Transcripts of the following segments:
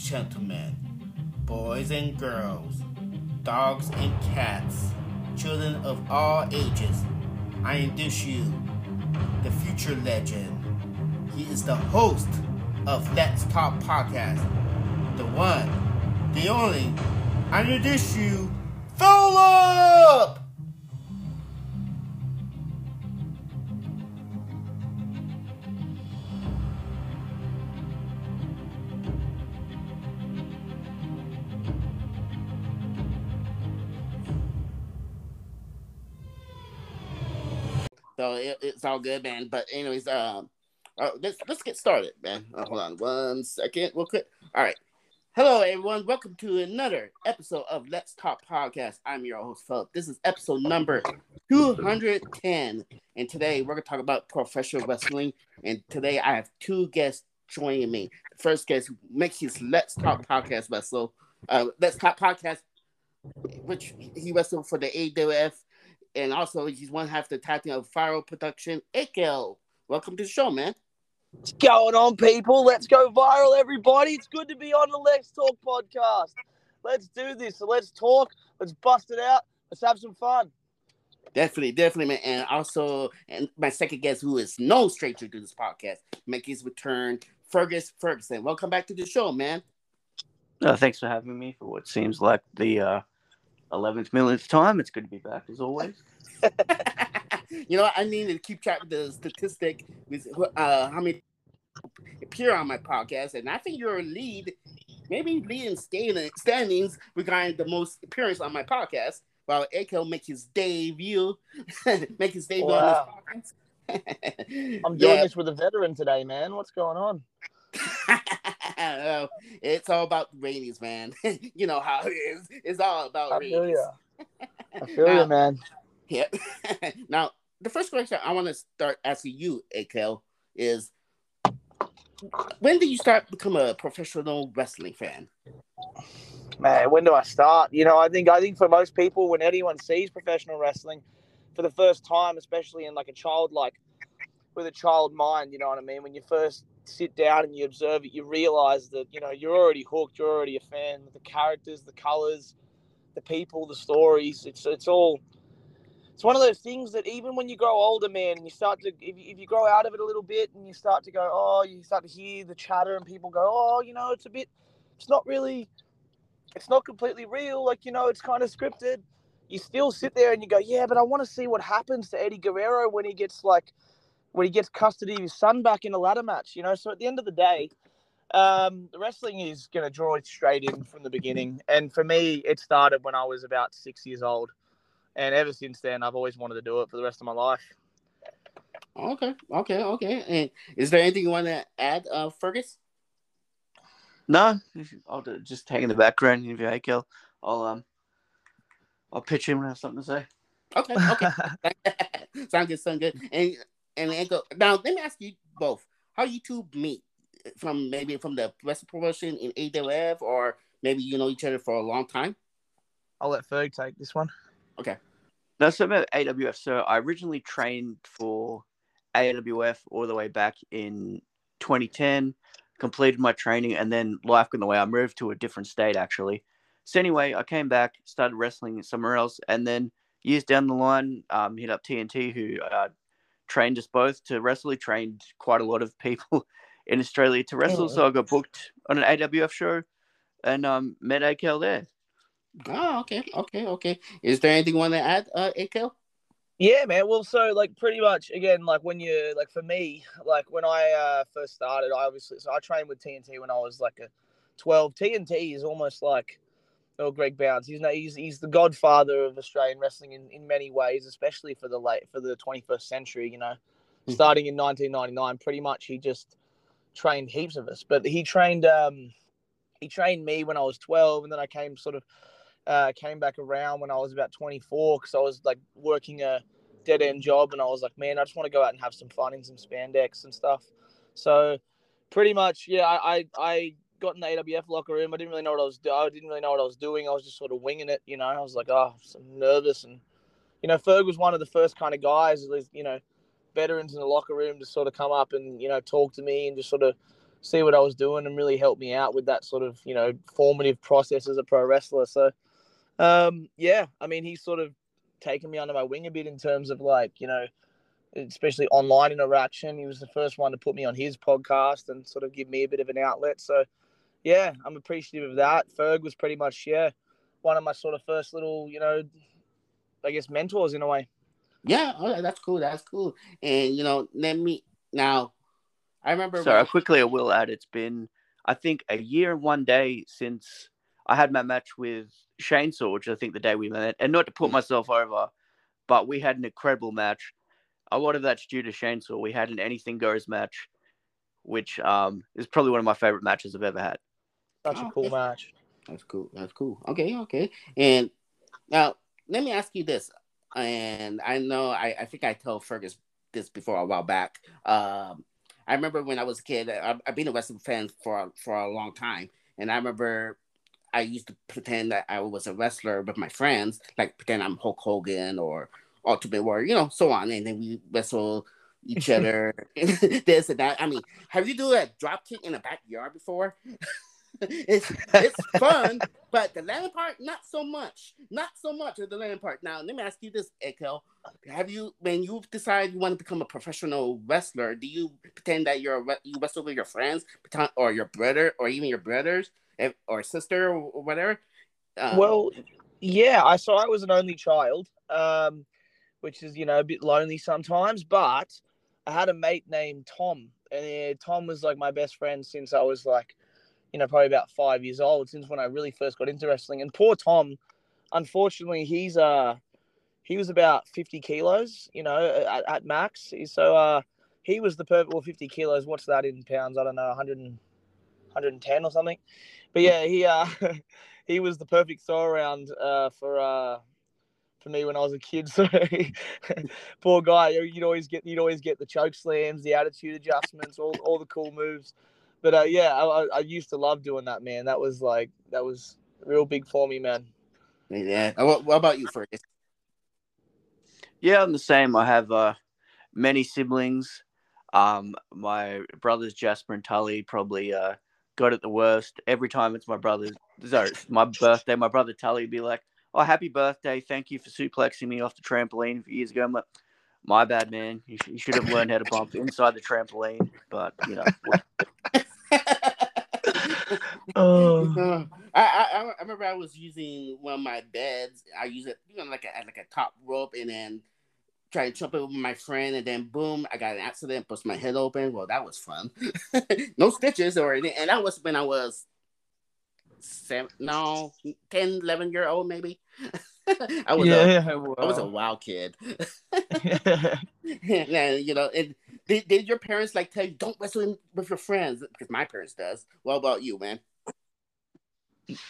gentlemen, boys and girls, dogs and cats, children of all ages, I introduce you the future legend. He is the host of Let's Talk Podcast, the one, the only. I introduce you, Philip! So it, it's all good, man. But anyways, um, uh, let's let's get started, man. Uh, hold on one second, real quick. All right. Hello, everyone. Welcome to another episode of Let's Talk Podcast. I'm your host, Philip. This is episode number 210. And today we're going to talk about professional wrestling. And today I have two guests joining me. The first guest makes his Let's Talk Podcast wrestle. Uh, Let's Talk Podcast, which he wrestled for the AWF and also he's one half the tag team of Viral Production. Akel, welcome to the show, man. What's going on, people? Let's go viral, everybody. It's good to be on the Let's Talk podcast. Let's do this. So let's talk. Let's bust it out. Let's have some fun. Definitely, definitely, man. And also, and my second guest, who is no stranger to this podcast, make his return, Fergus Ferguson. Welcome back to the show, man. Uh, thanks for having me for what seems like the uh, 11th millionth time. It's good to be back as always. you know, I need to keep track of the statistic with uh, how many appear on my podcast, and I think you're a lead, maybe lead in standings regarding the most appearance on my podcast. While Akel make his debut, make his debut wow. on this podcast. I'm doing yeah. this with a veteran today, man. What's going on? Know. It's all about ratings, man. you know how it is. It's all about I ratings. I feel now, you, man. Yeah. now, the first question I want to start asking you, Akel, is when did you start become a professional wrestling fan? Man, when do I start? You know, I think I think for most people, when anyone sees professional wrestling for the first time, especially in like a child like with a child mind, you know what I mean? When you first sit down and you observe it, you realize that you know you're already hooked. You're already a fan. The characters, the colors, the people, the stories. It's it's all. It's one of those things that even when you grow older, man, and you start to if you, if you grow out of it a little bit and you start to go, oh, you start to hear the chatter and people go, oh, you know, it's a bit, it's not really, it's not completely real. Like you know, it's kind of scripted. You still sit there and you go, yeah, but I want to see what happens to Eddie Guerrero when he gets like when he gets custody of his son back in a ladder match. You know, so at the end of the day, um, the wrestling is going to draw it straight in from the beginning. And for me, it started when I was about six years old, and ever since then, I've always wanted to do it for the rest of my life. Okay, okay, okay. And is there anything you want to add, uh, Fergus? No, I'll just hang in the background. If you hey, Kel, I'll um, I'll pitch in when I have something to say. Okay, okay. sound good, sound good. And and, and go now. Let me ask you both: How you two meet? From maybe from the wrestling promotion in AWF, or maybe you know each other for a long time. I'll let Ferg take this one. Okay. That's so about AWF. So I originally trained for AWF all the way back in 2010. Completed my training, and then life got in the way. I moved to a different state actually. So anyway, I came back, started wrestling somewhere else, and then years down the line, um, hit up TNT, who uh, trained us both to wrestle. He trained quite a lot of people in Australia to wrestle. So I got booked on an AWF show and um, met Akel there. Oh, okay, okay, okay. Is there anything you want to add, uh, Akel? Yeah, man. Well, so like pretty much again, like when you like for me, like when I uh, first started, I obviously so I trained with TNT when I was like a twelve. TNT is almost like oh Greg Bownds. He's he's he's the godfather of Australian wrestling in, in many ways, especially for the late for the 21st century. You know, mm-hmm. starting in 1999, pretty much he just trained heaps of us. But he trained um he trained me when I was 12, and then I came sort of uh, came back around when I was about 24 because I was like working a dead end job, and I was like, man, I just want to go out and have some fun in some spandex and stuff. So pretty much, yeah, I I, I got in the AWF locker room. I didn't really know what I was doing. I didn't really know what I was doing. I was just sort of winging it, you know. I was like, oh, I'm nervous, and you know, Ferg was one of the first kind of guys, you know, veterans in the locker room to sort of come up and you know talk to me and just sort of see what I was doing and really help me out with that sort of you know formative process as a pro wrestler. So um, yeah, I mean he's sort of taken me under my wing a bit in terms of like you know especially online interaction. He was the first one to put me on his podcast and sort of give me a bit of an outlet. So yeah, I'm appreciative of that. Ferg was pretty much yeah one of my sort of first little you know I guess mentors in a way. Yeah, oh, that's cool. That's cool. And you know, let me now. I remember. Sorry, when... quickly I will add. It's been I think a year and one day since I had my match with Shane Saw, which I think the day we met. And not to put myself over, but we had an incredible match. A lot of that's due to Shane Saw. We had an anything goes match, which um, is probably one of my favorite matches I've ever had. Such a cool match. That's cool. That's cool. Okay, okay. And now let me ask you this and I know I, I think I told Fergus this before a while back. Um, I remember when I was a kid, I, I've been a wrestling fan for for a long time, and I remember I used to pretend that I was a wrestler with my friends, like pretend I'm Hulk Hogan or Ultimate Warrior, you know, so on, and then we wrestle each other, this and that. I mean, have you do a drop kick in the backyard before? it's it's fun, but the land part not so much. Not so much of the land part. Now let me ask you this, Ekel. Have you when you decide you want to become a professional wrestler, do you pretend that you're a, you wrestle with your friends or your brother or even your brothers or sister or whatever? Um, well, yeah, I saw I was an only child, um, which is you know a bit lonely sometimes, but I had a mate named Tom, and Tom was like my best friend since I was like you know, probably about five years old since when I really first got into wrestling. And poor Tom, unfortunately, he's uh he was about 50 kilos, you know, at, at max. So uh he was the perfect well 50 kilos. What's that in pounds? I don't know, 100, 110 or something. But yeah, he uh he was the perfect throw around uh for uh for me when I was a kid. So poor guy, you'd always get you'd always get the choke slams, the attitude adjustments, all, all the cool moves but uh, yeah, I, I used to love doing that, man. That was like that was real big for me, man. Yeah. What, what about you, Fergus? Yeah, I'm the same. I have uh, many siblings. Um, my brothers Jasper and Tully probably uh, got it the worst. Every time it's my brother's, sorry, my birthday, my brother Tully would be like, "Oh, happy birthday! Thank you for suplexing me off the trampoline for years ago." I'm like, "My bad, man. You, sh- you should have learned how to bump inside the trampoline." But you know, oh. I, I I remember I was using one of my beds. I use it, you know, like a like a top rope, and then try to jump it with my friend, and then boom, I got an accident, bust my head open. Well, that was fun. no stitches or anything, and that was when I was seven, no, 10, 11 year old maybe. I was yeah, a, wow. I was a wild kid. yeah, you know, and did, did your parents like tell you don't wrestle with your friends? Because my parents does. What about you, man?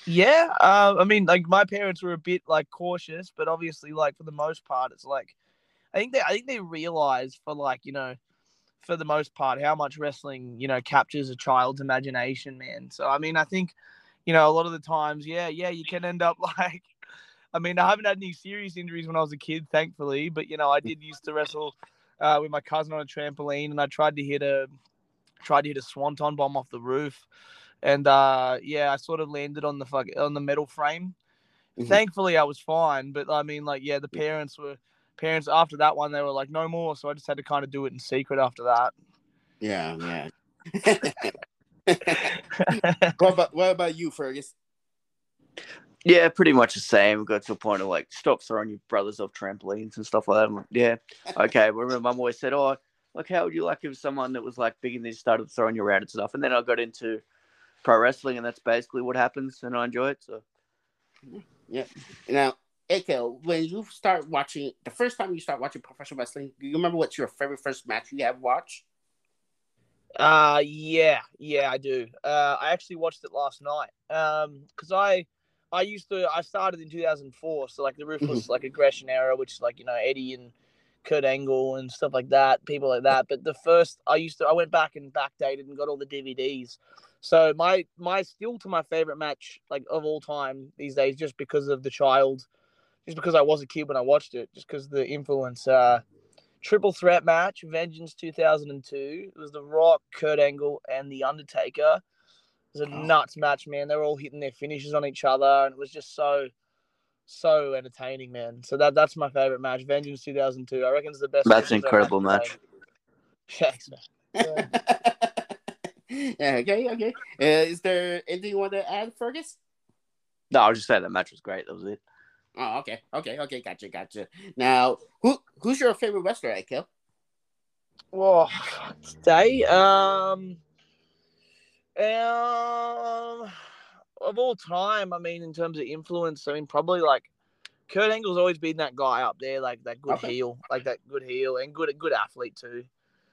Yeah, uh, I mean, like my parents were a bit like cautious, but obviously, like for the most part, it's like I think they I think they realize for like you know for the most part how much wrestling you know captures a child's imagination, man. So I mean, I think you know a lot of the times, yeah, yeah, you can end up like. I mean, I haven't had any serious injuries when I was a kid, thankfully, but you know, I did used to wrestle uh, with my cousin on a trampoline, and I tried to hit a tried to hit a swanton bomb off the roof, and uh, yeah, I sort of landed on the fuck on the metal frame. Mm-hmm. Thankfully, I was fine, but I mean, like, yeah, the parents were parents after that one. They were like, no more, so I just had to kind of do it in secret after that. Yeah, yeah. what about what about you, Fergus? Yeah, pretty much the same. Got to a point of like, stop throwing your brothers off trampolines and stuff like that. I'm like, yeah, okay. But remember, mum always said, oh, like, how would you like if someone that was like big and they started throwing you around and stuff? And then I got into pro wrestling, and that's basically what happens, and I enjoy it. So, yeah. Now, Ekel, when you start watching, the first time you start watching professional wrestling, do you remember what's your favorite first match you have watched? Uh, yeah, yeah, I do. Uh, I actually watched it last night. Um, because I I used to. I started in 2004, so like the ruthless mm-hmm. like aggression era, which like you know Eddie and Kurt Angle and stuff like that, people like that. But the first, I used to. I went back and backdated and got all the DVDs. So my my still to my favorite match like of all time these days, just because of the child, just because I was a kid when I watched it, just because the influence. uh triple threat match, Vengeance 2002. It was The Rock, Kurt Angle, and The Undertaker. It was a Oh. nuts match, man. They were all hitting their finishes on each other, and it was just so, so entertaining, man. So that that's my favorite match, Vengeance 2002. I reckon it's the best. That's an incredible match. match. Thanks, man. yeah, okay, okay. Uh, is there anything you want to add, Fergus? No, I'll just say that match was great. That was it. Oh, okay, okay, okay. Gotcha, gotcha. Now, who who's your favorite wrestler, Akel? Well, today, um, um, of all time, I mean, in terms of influence, I mean, probably like Kurt Angle's always been that guy up there, like that good Okay. heel, like that good heel, and good good athlete too,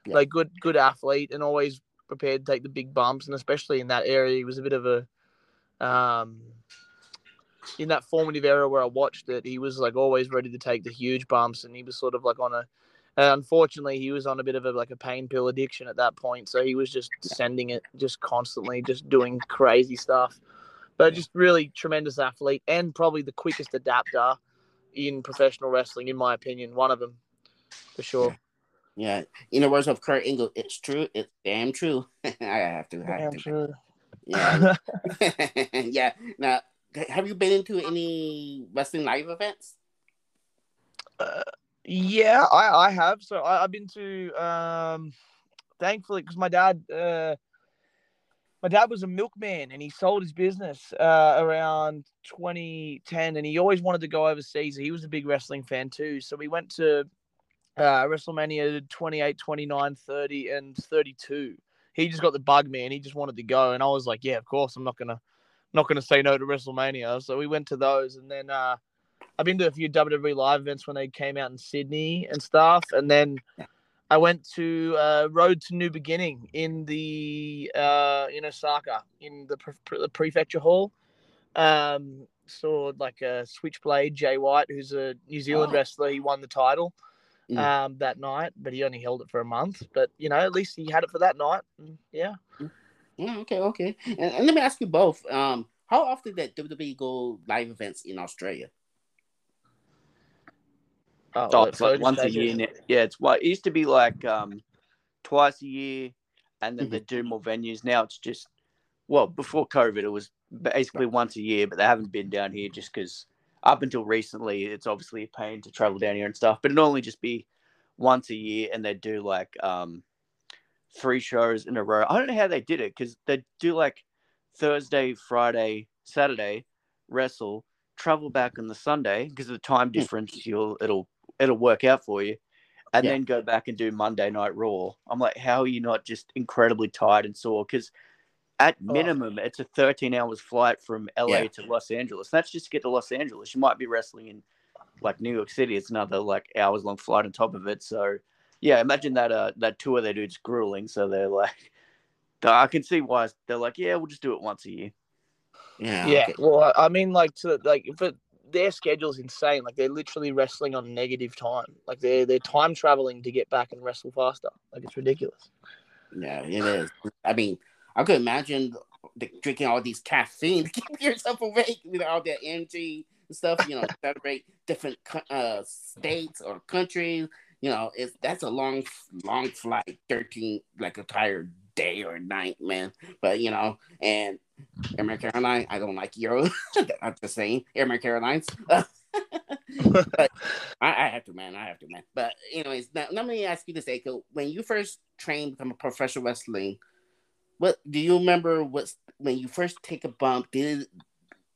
Yeah. like good good athlete, and always prepared to take the big bumps, and especially in that area, he was a bit of a, um, in that formative era where I watched it, he was like always ready to take the huge bumps, and he was sort of like on a and unfortunately, he was on a bit of a like a pain pill addiction at that point, so he was just sending it just constantly, just doing crazy stuff. But just really tremendous athlete and probably the quickest adapter in professional wrestling, in my opinion. One of them, for sure. Yeah, in the words of Kurt Angle, it's true. It's damn true. I have to. I have Damn to. true. Yeah, yeah. Now, have you been into any wrestling live events? Uh, yeah, I, I have. So I, I've been to, um, thankfully, because my dad, uh, my dad was a milkman and he sold his business uh, around 2010 and he always wanted to go overseas. He was a big wrestling fan too. So we went to uh, WrestleMania 28, 29, 30, and 32. He just got the bug, man. He just wanted to go. And I was like, yeah, of course. I'm not going to, not going to say no to WrestleMania. So we went to those and then, uh, I've been to a few WWE live events when they came out in Sydney and stuff, and then I went to uh, Road to New Beginning in the uh, in Osaka in the, pre- the prefecture hall. Um, saw like a Switchblade Jay White, who's a New Zealand Oh. wrestler. He won the title Mm. um, that night, but he only held it for a month. But you know, at least he had it for that night. Yeah. Yeah, okay, okay. And, and let me ask you both. Um, how often did WWE go live events in Australia? Oh, Oh, well, it's like just once a year. it. now. Yeah, it's what it used to be like um, twice a year, and then Mhm. they do more venues. Now it's just well, before COVID, it was basically once a year, but they haven't been down here just because up until recently, it's obviously a pain to travel down here and stuff. But it'd only just be once a year, and they do like um, three shows in a row. I don't know how they did it because they do like Thursday, Friday, Saturday, wrestle, travel back on the Sunday because of the time difference. You'll it'll it'll work out for you, and Yeah. then go back and do Monday Night Raw. I'm like, how are you not just incredibly tired and sore? Because at Oh. minimum, it's a 13 hours flight from LA Yeah. to Los Angeles. That's just to get to Los Angeles. You might be wrestling in like New York City. It's another like hours long flight on top of it. So yeah, imagine that uh that tour they do. It's grueling. So they're like, I can see why they're like, yeah, we'll just do it once a year. Yeah. Yeah, okay. well, I I mean, like to like, but their schedule's insane. Like they're literally wrestling on negative time. Like they're they're time traveling to get back and wrestle faster. Like it's ridiculous. Yeah, it is. I mean, I could imagine the, drinking all these caffeine to keep yourself awake with all that energy and stuff. You know, celebrate different uh, states or countries. You know, it's that's a long, long flight, thirteen like a tired day or night, man. But you know, and American Airlines, I don't like Euro. I'm just saying, American Airlines. but I, I have to, man. I have to, man. But anyways, now let me ask you this, Aiko. When you first trained become a professional wrestling, what do you remember? What's when you first take a bump? Did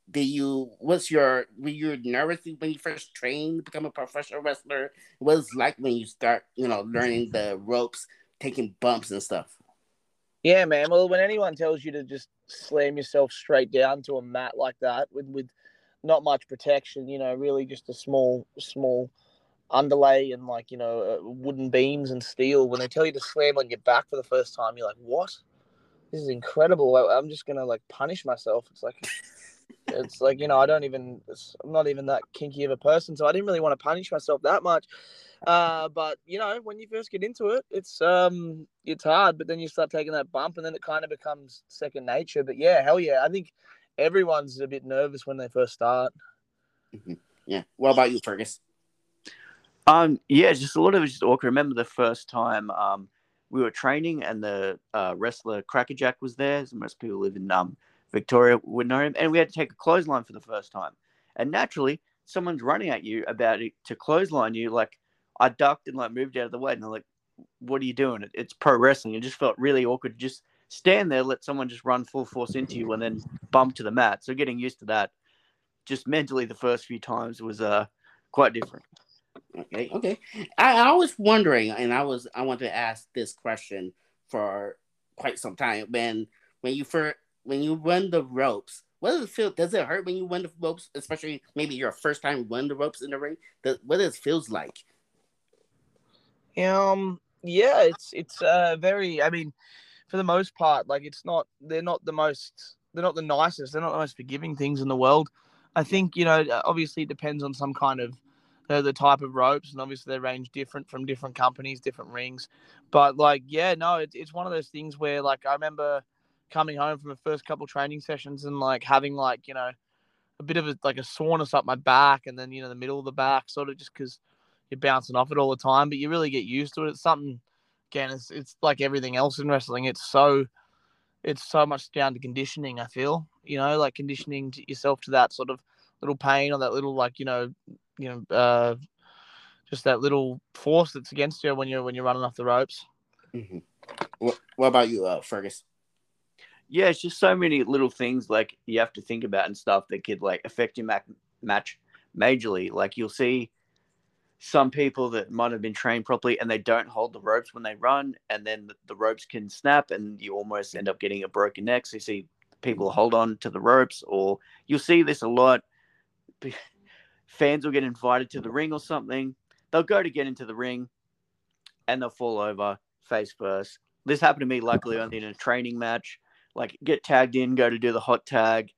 did you? What's your? Were you nervous when you first trained to become a professional wrestler? What was like when you start, you know, learning the ropes, taking bumps and stuff? Yeah, man. Well, when anyone tells you to just slam yourself straight down to a mat like that with with not much protection, you know, really just a small small underlay and like you know uh, wooden beams and steel. When they tell you to slam on your back for the first time, you're like, what? This is incredible. I- I'm just gonna like punish myself. It's like. It's like you know I don't even I'm not even that kinky of a person, so I didn't really want to punish myself that much. Uh, but you know when you first get into it, it's um it's hard, but then you start taking that bump, and then it kind of becomes second nature. But yeah, hell yeah, I think everyone's a bit nervous when they first start. Yeah. What about you, Fergus? Um, yeah, just a lot of it just awkward. I remember the first time um, we were training and the uh, wrestler Crackerjack was there. As most people live in um, Victoria would know him, and we had to take a clothesline for the first time. And naturally, someone's running at you about it to clothesline you. Like I ducked and like moved out of the way, and I'm like, "What are you doing? It's pro wrestling." It just felt really awkward. To just stand there, let someone just run full force into you, and then bump to the mat. So getting used to that, just mentally, the first few times was uh quite different. Okay, okay. I, I was wondering, and I was I wanted to ask this question for quite some time. When when you first when you run the ropes, what does it feel? Does it hurt when you run the ropes, especially maybe your first time run the ropes in the ring? Does, what does it feels like? Um, yeah, it's it's uh very. I mean, for the most part, like it's not. They're not the most. They're not the nicest. They're not the most forgiving things in the world. I think you know. Obviously, it depends on some kind of the, the type of ropes, and obviously they range different from different companies, different rings. But like, yeah, no, it's it's one of those things where like I remember coming home from the first couple training sessions and like having like you know a bit of a like a soreness up my back, and then you know the middle of the back, sort of just because you're bouncing off it all the time. But you really get used to it. It's something again. It's it's like everything else in wrestling. It's so it's so much down to conditioning. I feel you know like conditioning to yourself to that sort of little pain or that little like you know you know, uh, just that little force that's against you when you're when you're running off the ropes. Mm-hmm. What, what about you, uh, Fergus? Yeah, it's just so many little things like you have to think about and stuff that could like affect your mac- match majorly. Like you'll see some people that might have been trained properly and they don't hold the ropes when they run, and then the, ropes can snap, and you almost end up getting a broken neck. So you see people hold on to the ropes, or you'll see this a lot fans will get invited to the ring or something. They'll go to get into the ring and they'll fall over face first. This happened to me luckily only in a training match. Like get tagged in, go to do the hot tag,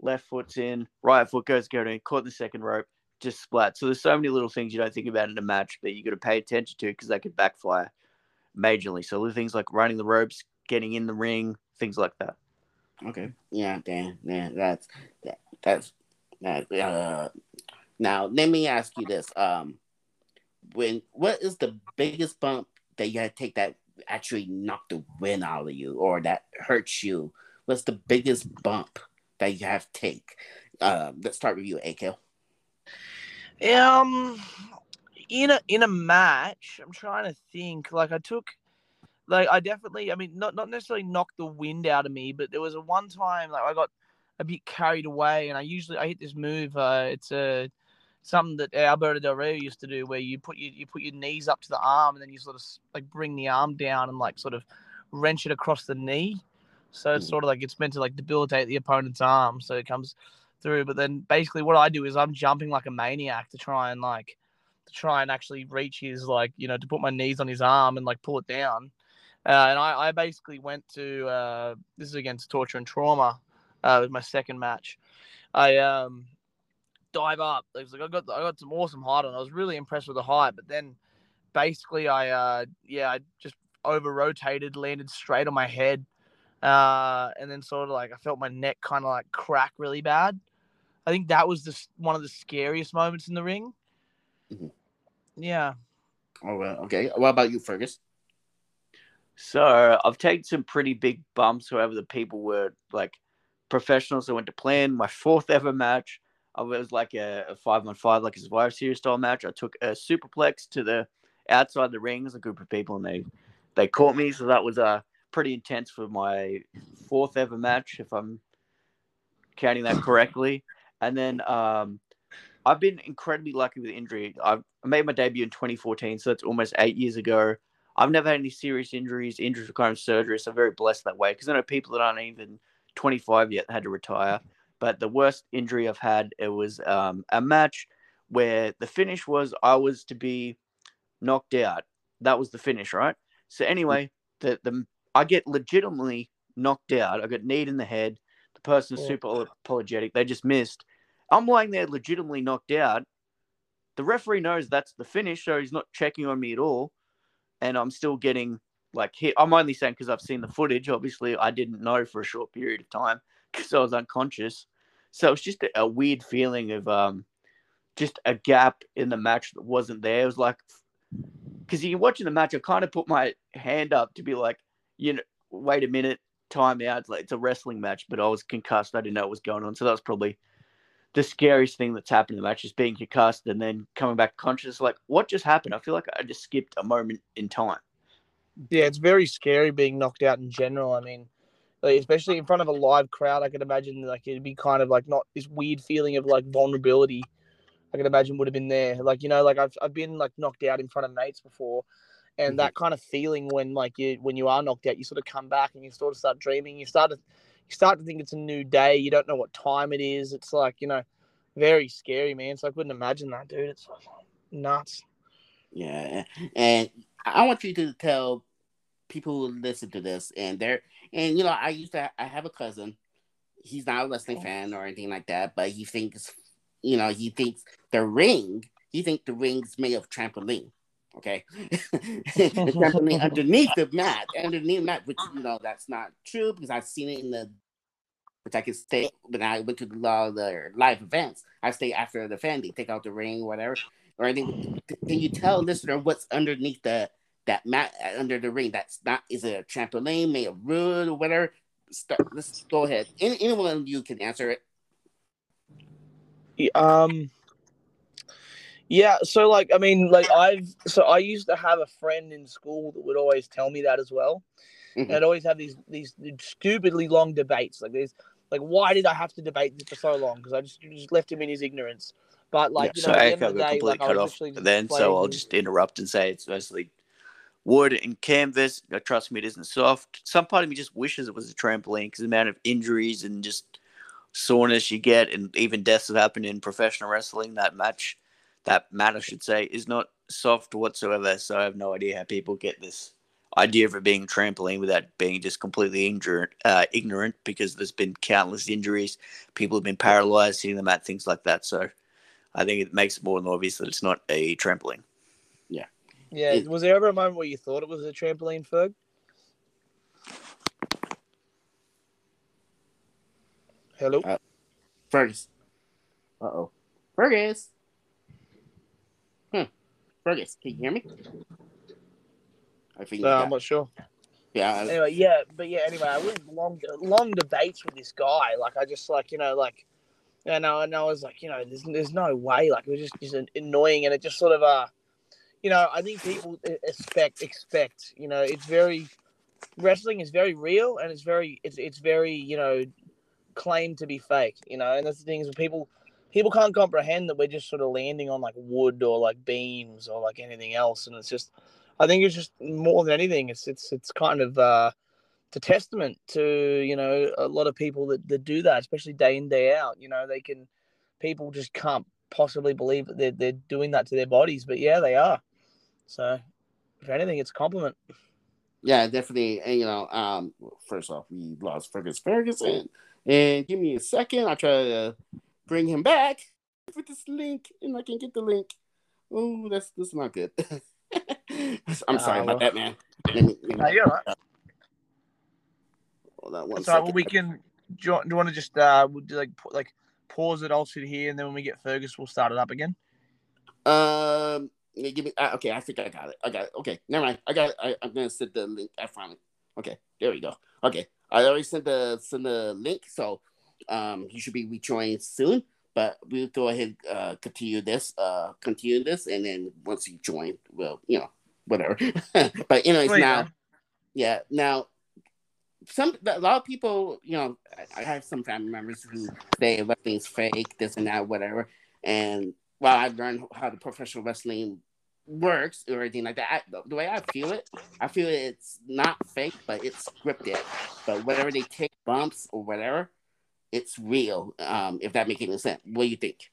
left foot's in, right foot goes go in, caught the second rope, just splat. So there's so many little things you don't think about in a match that you got to pay attention to because they could backfire majorly. So little things like running the ropes, getting in the ring, things like that. Okay. Yeah, Dan. Yeah, that's that, that's that. Uh, now, let me ask you this: um, when what is the biggest bump that you had to take that actually knocked the wind out of you, or that hurts you? What's the biggest bump that you have to take? Uh, let's start with you, AKL. Um, in a in a match, I'm trying to think. Like I took, like I definitely. I mean, not not necessarily knocked the wind out of me, but there was a one time like I got a bit carried away, and I usually I hit this move. Uh, it's a something that Alberto Del Rio used to do, where you put you you put your knees up to the arm and then you sort of like bring the arm down and like sort of wrench it across the knee. So it's sort of like it's meant to like debilitate the opponent's arm, so it comes through. But then basically what I do is I'm jumping like a maniac to try and like to try and actually reach his like you know to put my knees on his arm and like pull it down. Uh, and I, I basically went to uh, this is against torture and trauma. Uh, was my second match. I um dive up. Was like I got I got some awesome height on. I was really impressed with the height, but then basically I uh yeah I just over rotated, landed straight on my head, uh, and then sort of like I felt my neck kind of like crack really bad. I think that was just one of the scariest moments in the ring. Mm-hmm. Yeah. Oh well, okay. What about you, Fergus? So I've taken some pretty big bumps. However, the people were like professionals that went to plan. My fourth ever match, it was like a, a five on five, like a Survivor Series style match. I took a superplex to the outside the ring. as a group of people, and they they caught me. So that was uh, pretty intense for my fourth ever match, if I'm counting that correctly. And then um, I've been incredibly lucky with injury. I've, I made my debut in 2014, so that's almost eight years ago. I've never had any serious injuries, injuries requiring surgery, so I'm very blessed that way. Because I know people that aren't even 25 yet had to retire. But the worst injury I've had, it was um, a match where the finish was I was to be knocked out. That was the finish, right? So anyway, the the I get legitimately knocked out. I got kneed in the head. The person's yeah. super apologetic. They just missed. I'm lying there legitimately knocked out. The referee knows that's the finish, so he's not checking on me at all. And I'm still getting like hit. I'm only saying because I've seen the footage. Obviously, I didn't know for a short period of time because I was unconscious. So it's just a, a, weird feeling of um, just a gap in the match that wasn't there. It was like because you're watching the match, I kind of put my hand up to be like, you know, wait a minute, time out. It's, like, it's a wrestling match, but I was concussed. I didn't know what was going on. So that was probably the scariest thing that's happened in the match is being concussed and then coming back conscious. Like, what just happened? I feel like I just skipped a moment in time. Yeah, it's very scary being knocked out in general. I mean, like, especially in front of a live crowd, I could imagine like it'd be kind of like not this weird feeling of like vulnerability. I can imagine would have been there. Like you know, like I've I've been like knocked out in front of mates before, and mm-hmm. that kind of feeling when like you when you are knocked out, you sort of come back and you sort of start dreaming. You start to you start to think it's a new day. You don't know what time it is. It's like you know, very scary, man. So I couldn't imagine that, dude. It's nuts. Yeah, and I want you to tell people who listen to this, and they're and you know, I used to I have a cousin. He's not a wrestling oh. fan or anything like that, but he thinks, you know, he thinks the ring. He thinks the ring's made of trampoline. Okay, the trampoline underneath the mat, underneath the mat, which you know that's not true because I've seen it in the which I can stay when I went to the, uh, the live events. I stay after the fan, they take out the ring, whatever, or anything. Can you tell listener what's underneath the that mat under the ring? That's not is it a trampoline made of wood or whatever? Start, let's go ahead. Any, anyone of you can answer it. Um. Yeah, so like I mean, like I've so I used to have a friend in school that would always tell me that as well. Mm-hmm. And I'd always have these these stupidly long debates. Like there's like why did I have to debate this for so long? Because I just just left him in his ignorance. But like yeah, you know, so at the end of the day, like, cut off then, so I'll just interrupt and say it's mostly wood and canvas. Trust me, it isn't soft. Some part of me just wishes it was a trampoline because the amount of injuries and just soreness you get, and even deaths that happen in professional wrestling. That match, that mat, I should say, is not soft whatsoever. So I have no idea how people get this idea of it being trampoline without being just completely injured, uh, ignorant because there's been countless injuries. People have been paralyzed seeing them at things like that. So I think it makes it more than obvious that it's not a trampoline. Yeah. Yeah. It, was there ever a moment where you thought it was a trampoline, Ferg? Hello? Uh, Fergus. Uh oh. Fergus. Fergus, can you hear me? I think. No, I'm not sure. Yeah. Anyway, yeah, but yeah. Anyway, I went long, long debates with this guy. Like, I just like you know, like, you know, and I was like, you know, there's, there's no way. Like, it was just, just annoying, and it just sort of, uh, you know, I think people expect, expect, you know, it's very, wrestling is very real, and it's very, it's, it's very, you know, claimed to be fake. You know, and that's the things where people, people can't comprehend that we're just sort of landing on like wood or like beams or like anything else, and it's just I think it's just more than anything, it's it's it's kind of uh, it's a testament to you know a lot of people that, that do that, especially day in day out. You know, they can people just can't possibly believe that they're they're doing that to their bodies, but yeah, they are. So, if anything, it's a compliment. Yeah, definitely. And you know, um, first off, we lost Fergus Ferguson, and give me a second. I try to bring him back with this link, and I can get the link. Oh, that's that's not good. I'm sorry uh, about that, man. Let me, let me, no, you're. Hold on one Well, we can. Do you, do you want to just uh, we'll do like like pause it? I'll sit here, and then when we get Fergus, we'll start it up again. Um, give me. Uh, okay, I think I got it. I got it. Okay, never mind. I got. It. I, I'm gonna send the link. I finally. Okay, there we go. Okay, I already sent the send the link, so um, you should be rejoining soon. But we'll go ahead uh continue this uh continue this, and then once you join, well, you know, whatever. but anyways, now, yeah, now some a lot of people, you know, I, I have some family members who say wrestling's fake, this and that, whatever. And while I've learned how the professional wrestling works or anything like that, I, the way I feel it, I feel it's not fake, but it's scripted. But whatever they take bumps or whatever, it's real. Um, if that makes any sense. What do you think?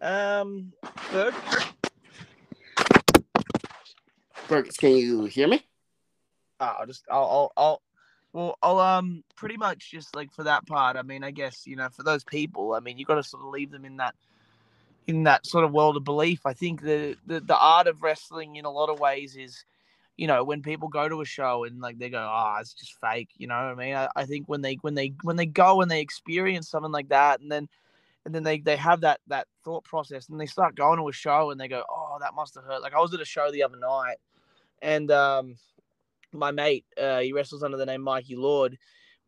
Um. Fergus, can you hear me? Uh, I'll just I'll, I'll I'll well I'll um pretty much just like for that part. I mean, I guess you know for those people, I mean, you got to sort of leave them in that in that sort of world of belief. I think the, the the art of wrestling in a lot of ways is, you know, when people go to a show and like they go, oh, it's just fake. You know what I mean? I, I think when they when they when they go and they experience something like that, and then and then they they have that that thought process, and they start going to a show, and they go, "Oh, that must have hurt." Like I was at a show the other night, and um, my mate, uh, he wrestles under the name Mikey Lord.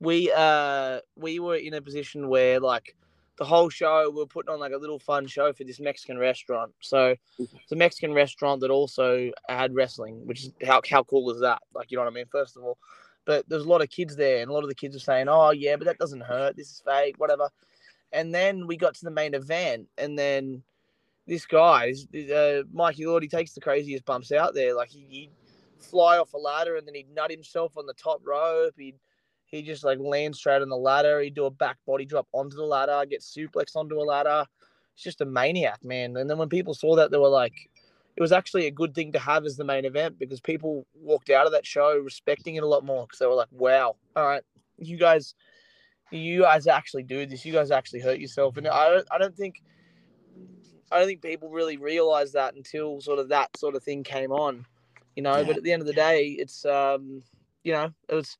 We uh we were in a position where like the whole show we are putting on like a little fun show for this Mexican restaurant. So it's a Mexican restaurant that also had wrestling, which is how how cool is that? Like you know what I mean? First of all, but there's a lot of kids there, and a lot of the kids are saying, "Oh yeah, but that doesn't hurt. This is fake, whatever." And then we got to the main event, and then this guy, uh, Mikey Lord, he takes the craziest bumps out there. Like he, he'd fly off a ladder, and then he'd nut himself on the top rope. He'd he just like land straight on the ladder. He'd do a back body drop onto the ladder, get suplex onto a ladder. It's just a maniac, man. And then when people saw that, they were like, it was actually a good thing to have as the main event because people walked out of that show respecting it a lot more because they were like, wow, all right, you guys, you guys actually do this. You guys actually hurt yourself. And I don't, I don't think, I don't think people really realized that until sort of that sort of thing came on, you know. Yeah. But at the end of the day, it's, um, you know, it was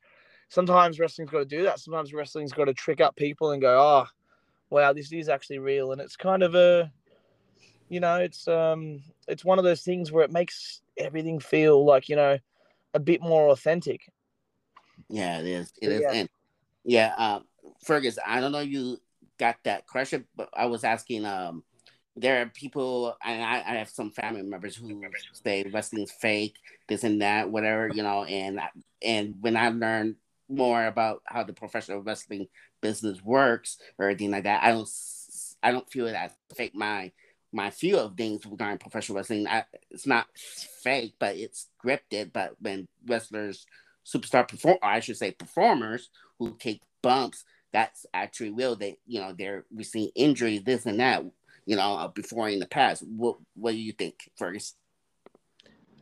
sometimes wrestling's got to do that. Sometimes wrestling's got to trick up people and go, oh, wow, this is actually real. And it's kind of a, you know, it's um, it's one of those things where it makes everything feel like you know, a bit more authentic. Yeah, it is. It is. Yeah. And yeah, uh, Fergus, I don't know you got that question, but I was asking. Um, there are people, and I, I have some family members who say wrestling's fake, this and that, whatever, you know. And and when I learned more about how the professional wrestling business works or anything like that. I don't I don't feel that fake my my feel of things regarding professional wrestling. I, it's not fake, but it's scripted. But when wrestlers, superstar perform, I should say performers who take bumps, that's actually real. They you know they're receiving injuries, this and that. You know, before in the past. What what do you think, Fergus?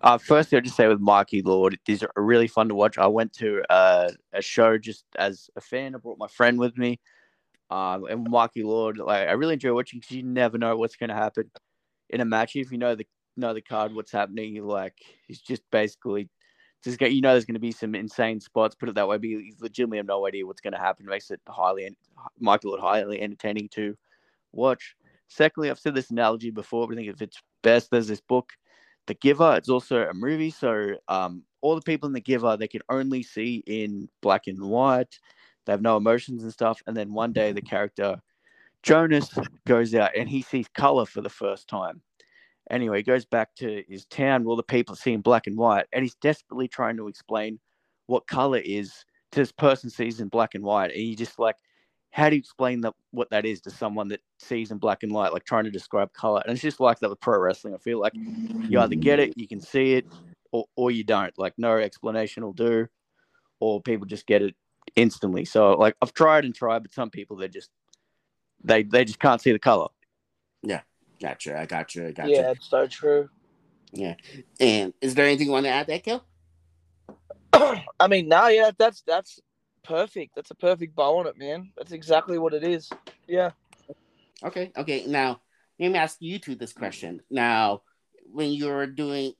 Uh, firstly, I'll just say with Mikey Lord, these are really fun to watch. I went to uh, a show just as a fan. I brought my friend with me. Um, and Mikey Lord, like I really enjoy watching because you never know what's going to happen in a match. If you know the know the card, what's happening, like he's just basically just get you know there's going to be some insane spots. Put it that way, but he's legitimately have no idea what's going to happen. It makes it highly and Mikey Lord highly entertaining to watch. Secondly, I've said this analogy before, but I think if it's best, there's this book the Giver. It's also a movie, so um, all the people in The Giver they can only see in black and white. They have no emotions and stuff. And then one day the character Jonas goes out and he sees color for the first time. Anyway, he goes back to his town all the people are seeing black and white, and he's desperately trying to explain what color is to this person sees in black and white. And he just like how do you explain that what that is to someone that sees in black and white, like trying to describe color? And it's just like that with pro wrestling. I feel like you either get it, you can see it, or, or you don't. Like no explanation will do, or people just get it instantly. So like I've tried and tried, but some people they just they they just can't see the color. Yeah, gotcha. I gotcha. I gotcha. Yeah, it's so true. Yeah, and is there anything you want to add, Echo? I mean, no, yeah, that's that's perfect. That's a perfect bow on it, man. That's exactly what it is. Yeah. Okay. Okay. Now, let me ask you two this question. Now, when you're doing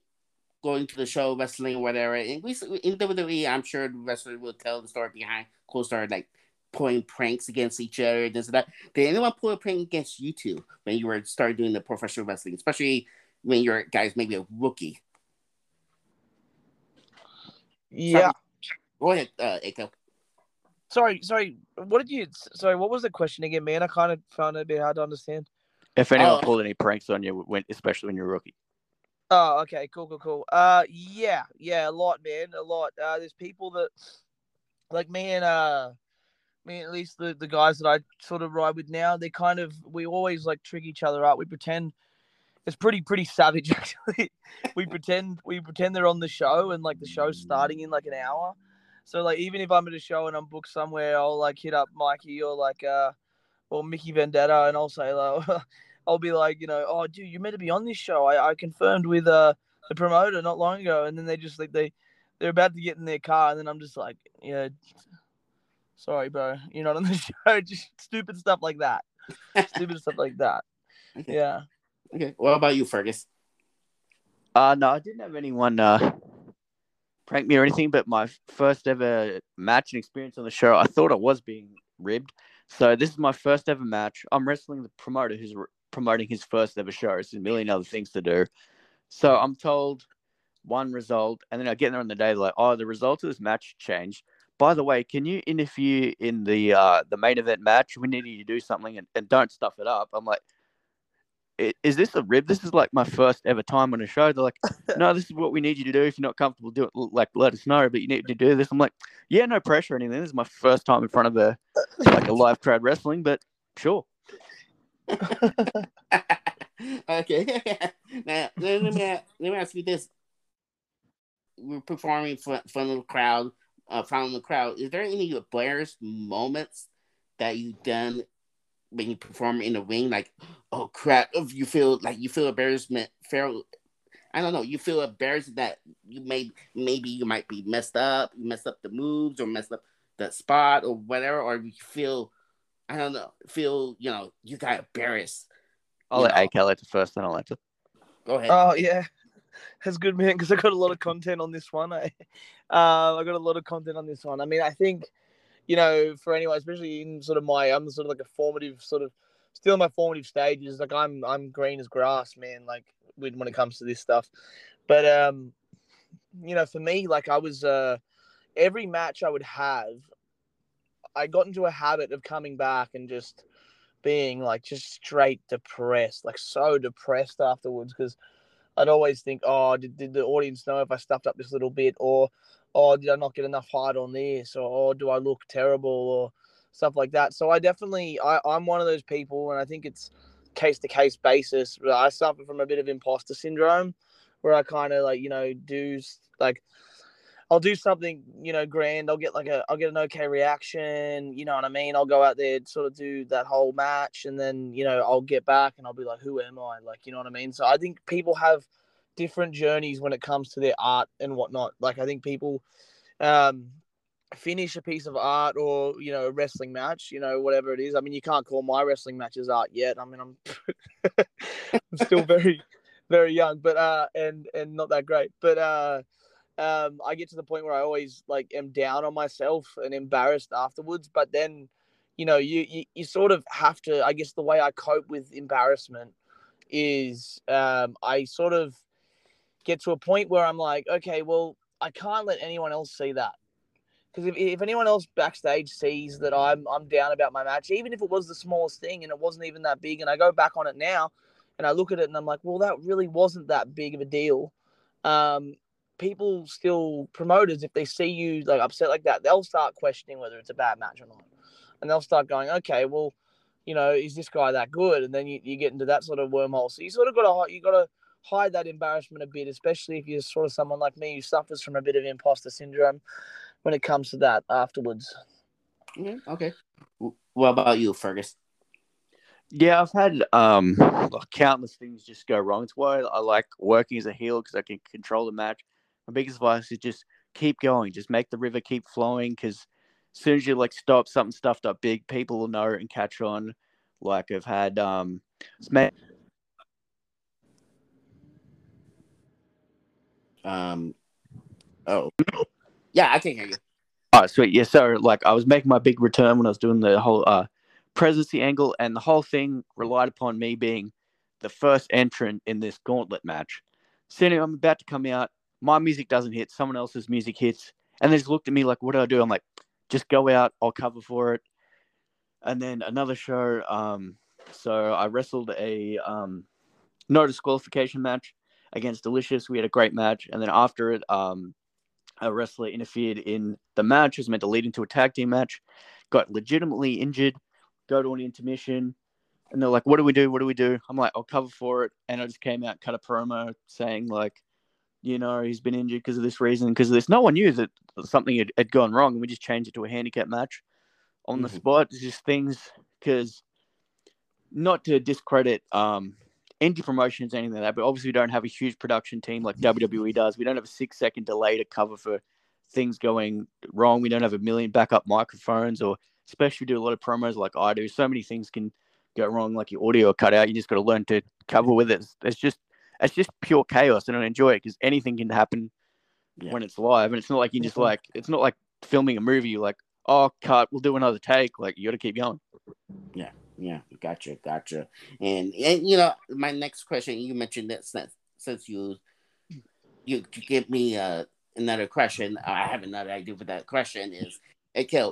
going to the show, wrestling or whatever, in, in WWE, I'm sure the wrestler will tell the story behind close story, like pulling pranks against each other, this and that. Did anyone pull a prank against you two when you were started doing the professional wrestling, especially when you're guys maybe a rookie? Yeah. Go ahead, uh, Echo. Sorry, sorry. What did you? Sorry, what was the question again, man? I kind of found it a bit hard to understand. If anyone oh. pulled any pranks on you, when, especially when you're a rookie. Oh, okay, cool, cool, cool. Uh, yeah, yeah, a lot, man, a lot. Uh, there's people that, like me and uh, me at least the the guys that I sort of ride with now, they kind of we always like trick each other up. We pretend it's pretty pretty savage actually. we pretend we pretend they're on the show and like the show's starting in like an hour so like even if I'm at a show and I'm booked somewhere, I'll like hit up Mikey or like uh or Mickey Vendetta and I'll say like I'll be like, you know, oh dude, you're meant to be on this show. I, I confirmed with uh the promoter not long ago and then they just like they they're about to get in their car and then I'm just like, yeah, sorry, bro, you're not on the show. Just stupid stuff like that. stupid stuff like that. Okay. Yeah. Okay. What about you, Fergus? Uh no, I didn't have anyone uh prank me or anything, but my first ever match and experience on the show, I thought I was being ribbed. So this is my first ever match. I'm wrestling the promoter who's re- promoting his first ever show. It's a million other things to do. So I'm told one result, and then I get there on the day like, oh, the result of this match changed. By the way, can you interfere in the uh, the main event match? We need you to do something and, and don't stuff it up. I'm like, "I- is this a rib? This is like my first ever time on a show. They're like, no, this is what we need you to do. If you're not comfortable, do it. Like, let us know. But you need to do this. I'm like, yeah, no pressure or anything. This is my first time in front of a like a live crowd wrestling, but sure. okay. now let me let me ask you this: We're performing for front of the crowd, uh, of the crowd. Is there any embarrassed moments that you've done when you perform in the ring? Like, oh crap! If you feel like you feel embarrassment, feel I don't know. You feel embarrassed that you may maybe you might be messed up, you messed up the moves or messed up the spot or whatever, or you feel I don't know, feel you know you got embarrassed. I'll You let know. AK let it first, then I'll let it. Go ahead. Oh yeah, that's good, man. Because I got a lot of content on this one. I, uh, I got a lot of content on this one. I mean, I think, you know, for anyone, especially in sort of my, I'm sort of like a formative sort of, still in my formative stages. Like I'm, I'm green as grass, man. Like when it comes to this stuff, but um, you know, for me, like I was, uh, every match I would have, I got into a habit of coming back and just being like just straight depressed, like so depressed afterwards because I'd always think, oh, did, did the audience know if I stuffed up this little bit, or oh, did I not get enough height on this, or oh, do I look terrible, or stuff like that. So I definitely, I, I'm one of those people, and I think it's case to case basis. I suffer from a bit of imposter syndrome, where I kind of like, you know, do like. I'll do something, you know, grand. I'll get like a, I'll get an okay reaction. You know what I mean? I'll go out there, sort of do that whole match, and then, you know, I'll get back and I'll be like, who am I? Like, you know what I mean? So I think people have different journeys when it comes to their art and whatnot. Like, I think people um, finish a piece of art or, you know, a wrestling match, you know, whatever it is. I mean, you can't call my wrestling matches art yet. I mean, I'm, I'm still very, very young, but, uh, and, and not that great. But, uh, um, I get to the point where I always like am down on myself and embarrassed afterwards. But then, you know, you, you you sort of have to. I guess the way I cope with embarrassment is um, I sort of get to a point where I'm like, okay, well, I can't let anyone else see that. Because if, if anyone else backstage sees that I'm I'm down about my match, even if it was the smallest thing and it wasn't even that big, and I go back on it now and I look at it and I'm like, well, that really wasn't that big of a deal. Um, people still promoters if they see you like upset like that they'll start questioning whether it's a bad match or not and they'll start going okay well you know is this guy that good and then you, you get into that sort of wormhole so you sort of got to you got to hide that embarrassment a bit especially if you're sort of someone like me who suffers from a bit of imposter syndrome when it comes to that afterwards Mhm, okay. What about you, Fergus? Yeah, I've had um countless things just go wrong. It's why I like working as a heel because I can control the match. My biggest advice is just keep going, just make the river keep flowing. Because as soon as you like stop something stuffed up big, people will know and catch on. Like I've had um, Um. Oh. Yeah, I can hear you. Oh, sweet. Yeah. So, like, I was making my big return when I was doing the whole uh, presidency angle, and the whole thing relied upon me being the first entrant in this gauntlet match. So, anyway, I'm about to come out. My music doesn't hit. Someone else's music hits. And they just looked at me like, what do I do? I'm like, just go out. I'll cover for it. And then another show. Um, so, I wrestled a um, no disqualification match against Delicious. We had a great match. And then after it, um, a wrestler interfered in the match. It was meant to lead into a tag team match. Got legitimately injured. Go to an intermission, and they're like, "What do we do? What do we do?" I'm like, "I'll cover for it." And I just came out, cut a promo saying like, you know, he's been injured because of this reason, because of this. No one knew that something had, had gone wrong, and we just changed it to a handicap match on the Mhm. spot. It's just things because not to discredit um indie promotions, anything like that, but obviously we don't have a huge production team like WWE does. We don't have a six second delay to cover for things going wrong. We don't have a million backup microphones, or especially do a lot of promos like I do. So many things can go wrong, like your audio cut out. You just got to learn to cover with it. It's, just it's just pure chaos, and I enjoy it because anything can happen Yeah. when it's live, and it's not like you just Mhm. like it's not like filming a movie. You're like, oh, cut, we'll do another take. Like you got to keep going. Yeah, yeah, gotcha, gotcha. And and you know, my next question, you mentioned that since since you you give me uh, another question, I have another idea for that question is, okay,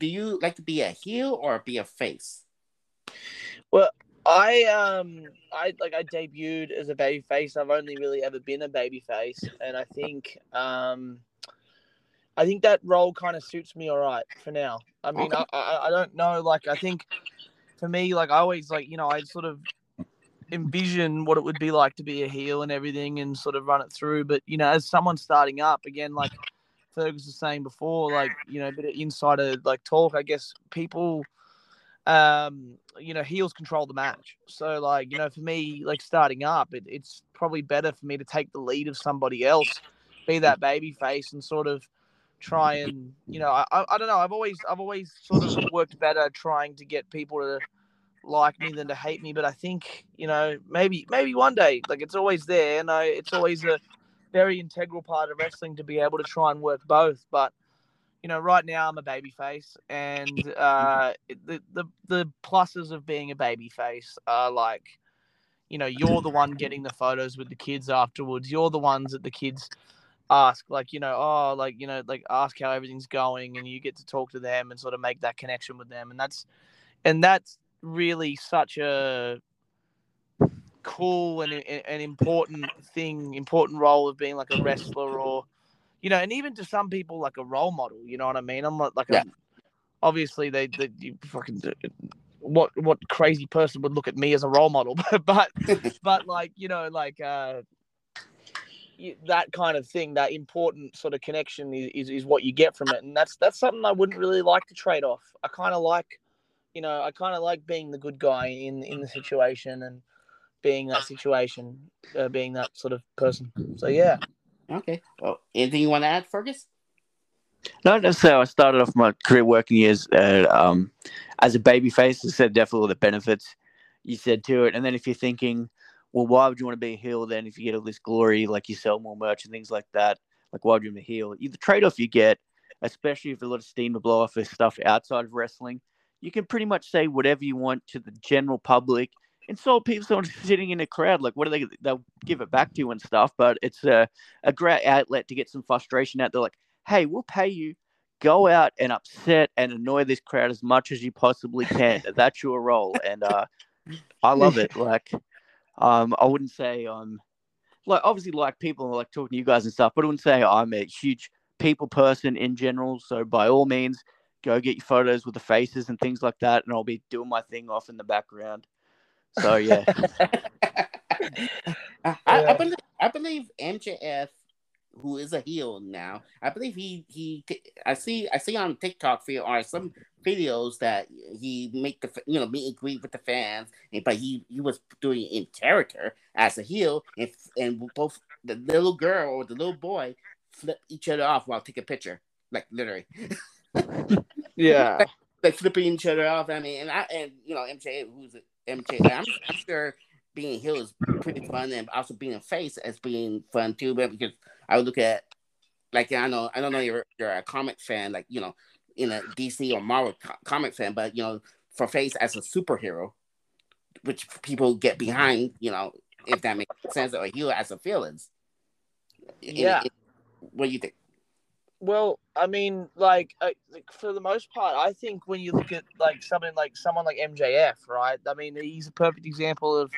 do you like to be a heel or be a face? Well, I um I like I debuted as a baby face. I've only really ever been a baby face, and I think um I think that role kind of suits me all right for now. I mean, okay. I, I I don't know. Like, I think for me, like I always like you know I sort of envision what it would be like to be a heel and everything, and sort of run it through. But you know, as someone starting up again, like Fergus was saying before, like you know, a bit of insider like talk. I guess people um, you know, heels control the match. So, like, you know, for me, like starting up, it, it's probably better for me to take the lead of somebody else, be that baby face, and sort of try and, you know, I, I, don't know. I've always, I've always sort of worked better trying to get people to like me than to hate me. But I think, you know, maybe, maybe one day, like, it's always there, and I, it's always a very integral part of wrestling to be able to try and work both. But you know, right now I'm a baby face, and uh, the, the the pluses of being a baby face are like, you know, you're the one getting the photos with the kids afterwards. You're the ones that the kids ask, like, you know, oh, like, you know, like ask how everything's going, and you get to talk to them and sort of make that connection with them, and that's, and that's really such a cool and an important thing, important role of being like a wrestler or you know, and even to some people like a role model. You know what I mean? I'm not like yeah. a, obviously they, they you fucking what what crazy person would look at me as a role model, but but like you know like uh that kind of thing, that important sort of connection is, is, is what you get from it, and that's that's something I wouldn't really like to trade off. I kind of like, you know, I kind of like being the good guy in in the situation and being that situation, uh, being that sort of person. So yeah. Okay. Well, anything you want to add, Fergus? No, that's how I started off my career working years uh, um, as a baby face. I said definitely all the benefits you said to it. And then if you're thinking, well, why would you want to be a heel then if you get all this glory, like you sell more merch and things like that? Like, why would you be a heel? The trade off you get, especially if a lot of steam to blow off of stuff outside of wrestling, you can pretty much say whatever you want to the general public and so people someone sitting in a crowd like what are they they'll give it back to you and stuff but it's a, a great outlet to get some frustration out they're like hey we'll pay you go out and upset and annoy this crowd as much as you possibly can that's your role and uh i love it like um i wouldn't say i'm like obviously like people like talking to you guys and stuff but i wouldn't say i'm a huge people person in general. So by all means go get your photos with the faces and things like that and i'll be doing my thing off in the background. So yeah. I, I, believe I believe MJF, who is a heel now, I believe he he I see I see on TikTok for are some videos that he make the you know meet and greet with the fans, but he he was doing in character as a heel, and and both the little girl or the little boy flip each other off while taking a picture, like literally. yeah. like, like, flipping each other off. I mean, and I and you know MJ, who's MJ. I'm, I'm sure being heel is pretty fun, and also being a face as being fun too. But because I would look at, like I know I don't know you're you're a comic fan, like you know, in a DC or Marvel co- comic fan, but you know, for face as a superhero, which people get behind, you know, if that makes sense, or heel as a feelings. Yeah. In, what do you think? Well, I mean, like, uh, like, for the most part, I think when you look at like something like someone like MJF, right? I mean, he's a perfect example of,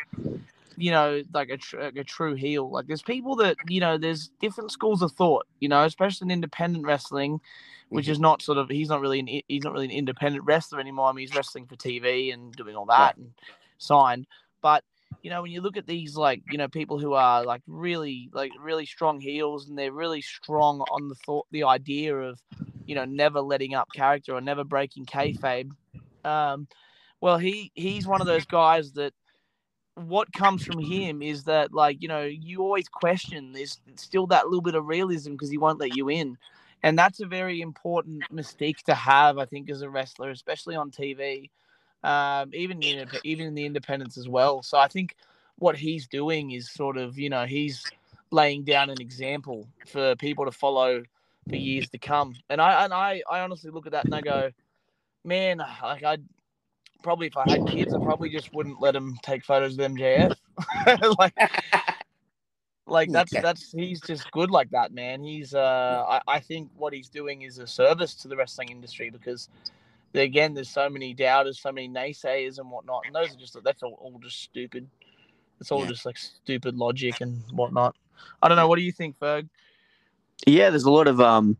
you know, like a, tr- a true heel. Like, there's people that you know, there's different schools of thought, you know, especially in independent wrestling, which mm-hmm. is not sort of he's not really an he's not really an independent wrestler anymore. I mean, he's wrestling for TV and doing all that right. and signed, but you know, when you look at these like, you know, people who are like really like really strong heels and they're really strong on the thought the idea of, you know, never letting up character or never breaking kayfabe. Um, well he he's one of those guys that what comes from him is that like, you know, you always question there's still that little bit of realism because he won't let you in. And that's a very important mistake to have, I think, as a wrestler, especially on TV um, even in even in the independents as well. So I think what he's doing is sort of you know he's laying down an example for people to follow for years to come. And I and I I honestly look at that and I go, man, like I probably if I had kids, I probably just wouldn't let them take photos of MJF. like, like that's that's he's just good like that, man. He's uh, I, I think what he's doing is a service to the wrestling industry because, again, there's so many doubters, so many naysayers and whatnot, and those are just that's all, all just stupid. It's all Yeah. just like stupid logic and whatnot. I don't know. What do you think, Ferg? Yeah, there's a lot of um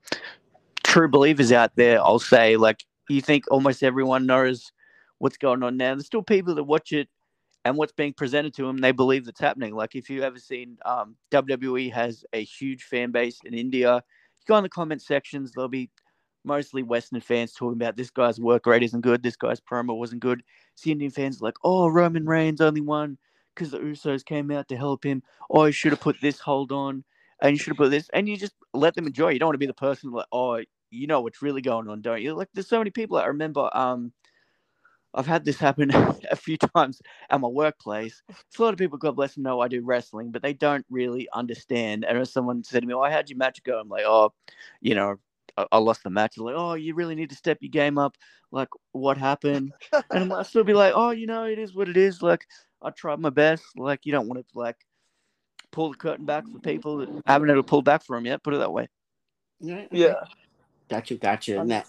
true believers out there. I'll say like you think almost everyone knows what's going on now. There's still people that watch it and what's being presented to them, they believe that's happening. Like if you ever seen um, WWE has a huge fan base in India, you go in the comment sections, there'll be mostly Western fans talking about this guy's work rate isn't good, this guy's promo wasn't good. See Indian fans like, oh, Roman Reigns only won because the Usos came out to help him. Oh, he should have put this hold on, and you should have put this, and you just let them enjoy. You don't want to be the person like, oh, you know what's really going on, don't you? Like, there's so many people. I remember, um, I've had this happen a few times at my workplace. It's a lot of people, God bless them, know I do wrestling, but they don't really understand. And if someone said to me, "Oh, how'd your match go?" I'm like, "Oh, you know, I, I lost the match." They're like, "Oh, you really need to step your game up." Like, what happened? and I'll still be like, "Oh, you know, it is what it is." Like, I tried my best. Like, you don't want to like pull the curtain back for people that haven't ever pulled back for them yet. Put it that way. Yeah. Yeah. Got you. Got you. Now,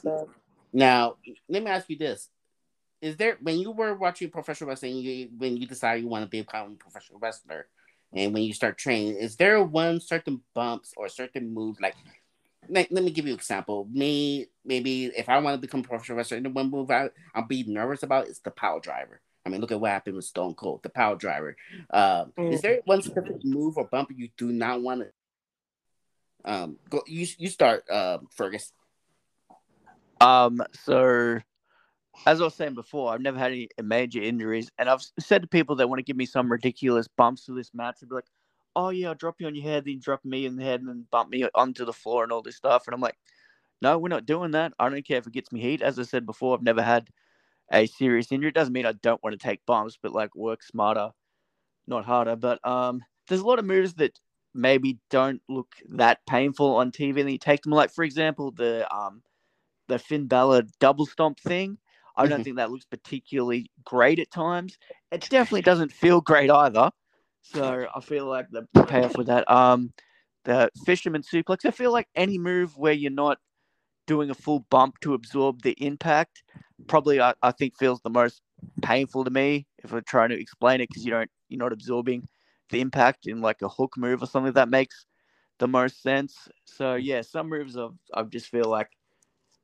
now, let me ask you this: Is there when you were watching professional wrestling, you, when you decided you want to become a professional wrestler, and when you start training, is there one certain bumps or certain move like? Let, let me give you an example. Me, maybe if I want to become a professional wrestler, the one move I, I'll be nervous about is the pile driver. I mean, look at what happened with Stone Cold, the pile driver. Um, Is there one specific move or bump you do not want to? Um, go. You you start, um, Fergus. Um, so as I was saying before, I've never had any major injuries, and I've said to people that want to give me some ridiculous bumps for this match, they'd be like, "Oh yeah, I'll drop you on your head, then drop me in the head, and then bump me onto the floor and all this stuff." And I'm like, "No, we're not doing that. I don't care if it gets me heat." As I said before, I've never had a serious injury. It doesn't mean I don't want to take bumps, but like work smarter, not harder. But um, there's a lot of moves that maybe don't look that painful on TV, and you take them. Like for example, the um, the Finn Balor double stomp thing. I don't Mhm. think that looks particularly great at times. It definitely doesn't feel great either. So I feel like the payoff with that. Um, the fisherman suplex. I feel like any move where you're not doing a full bump to absorb the impact, probably I, I think feels the most painful to me. If we're trying to explain it, because you don't you're not absorbing the impact in like a hook move or something that makes the most sense. So yeah, some moves I've I just feel like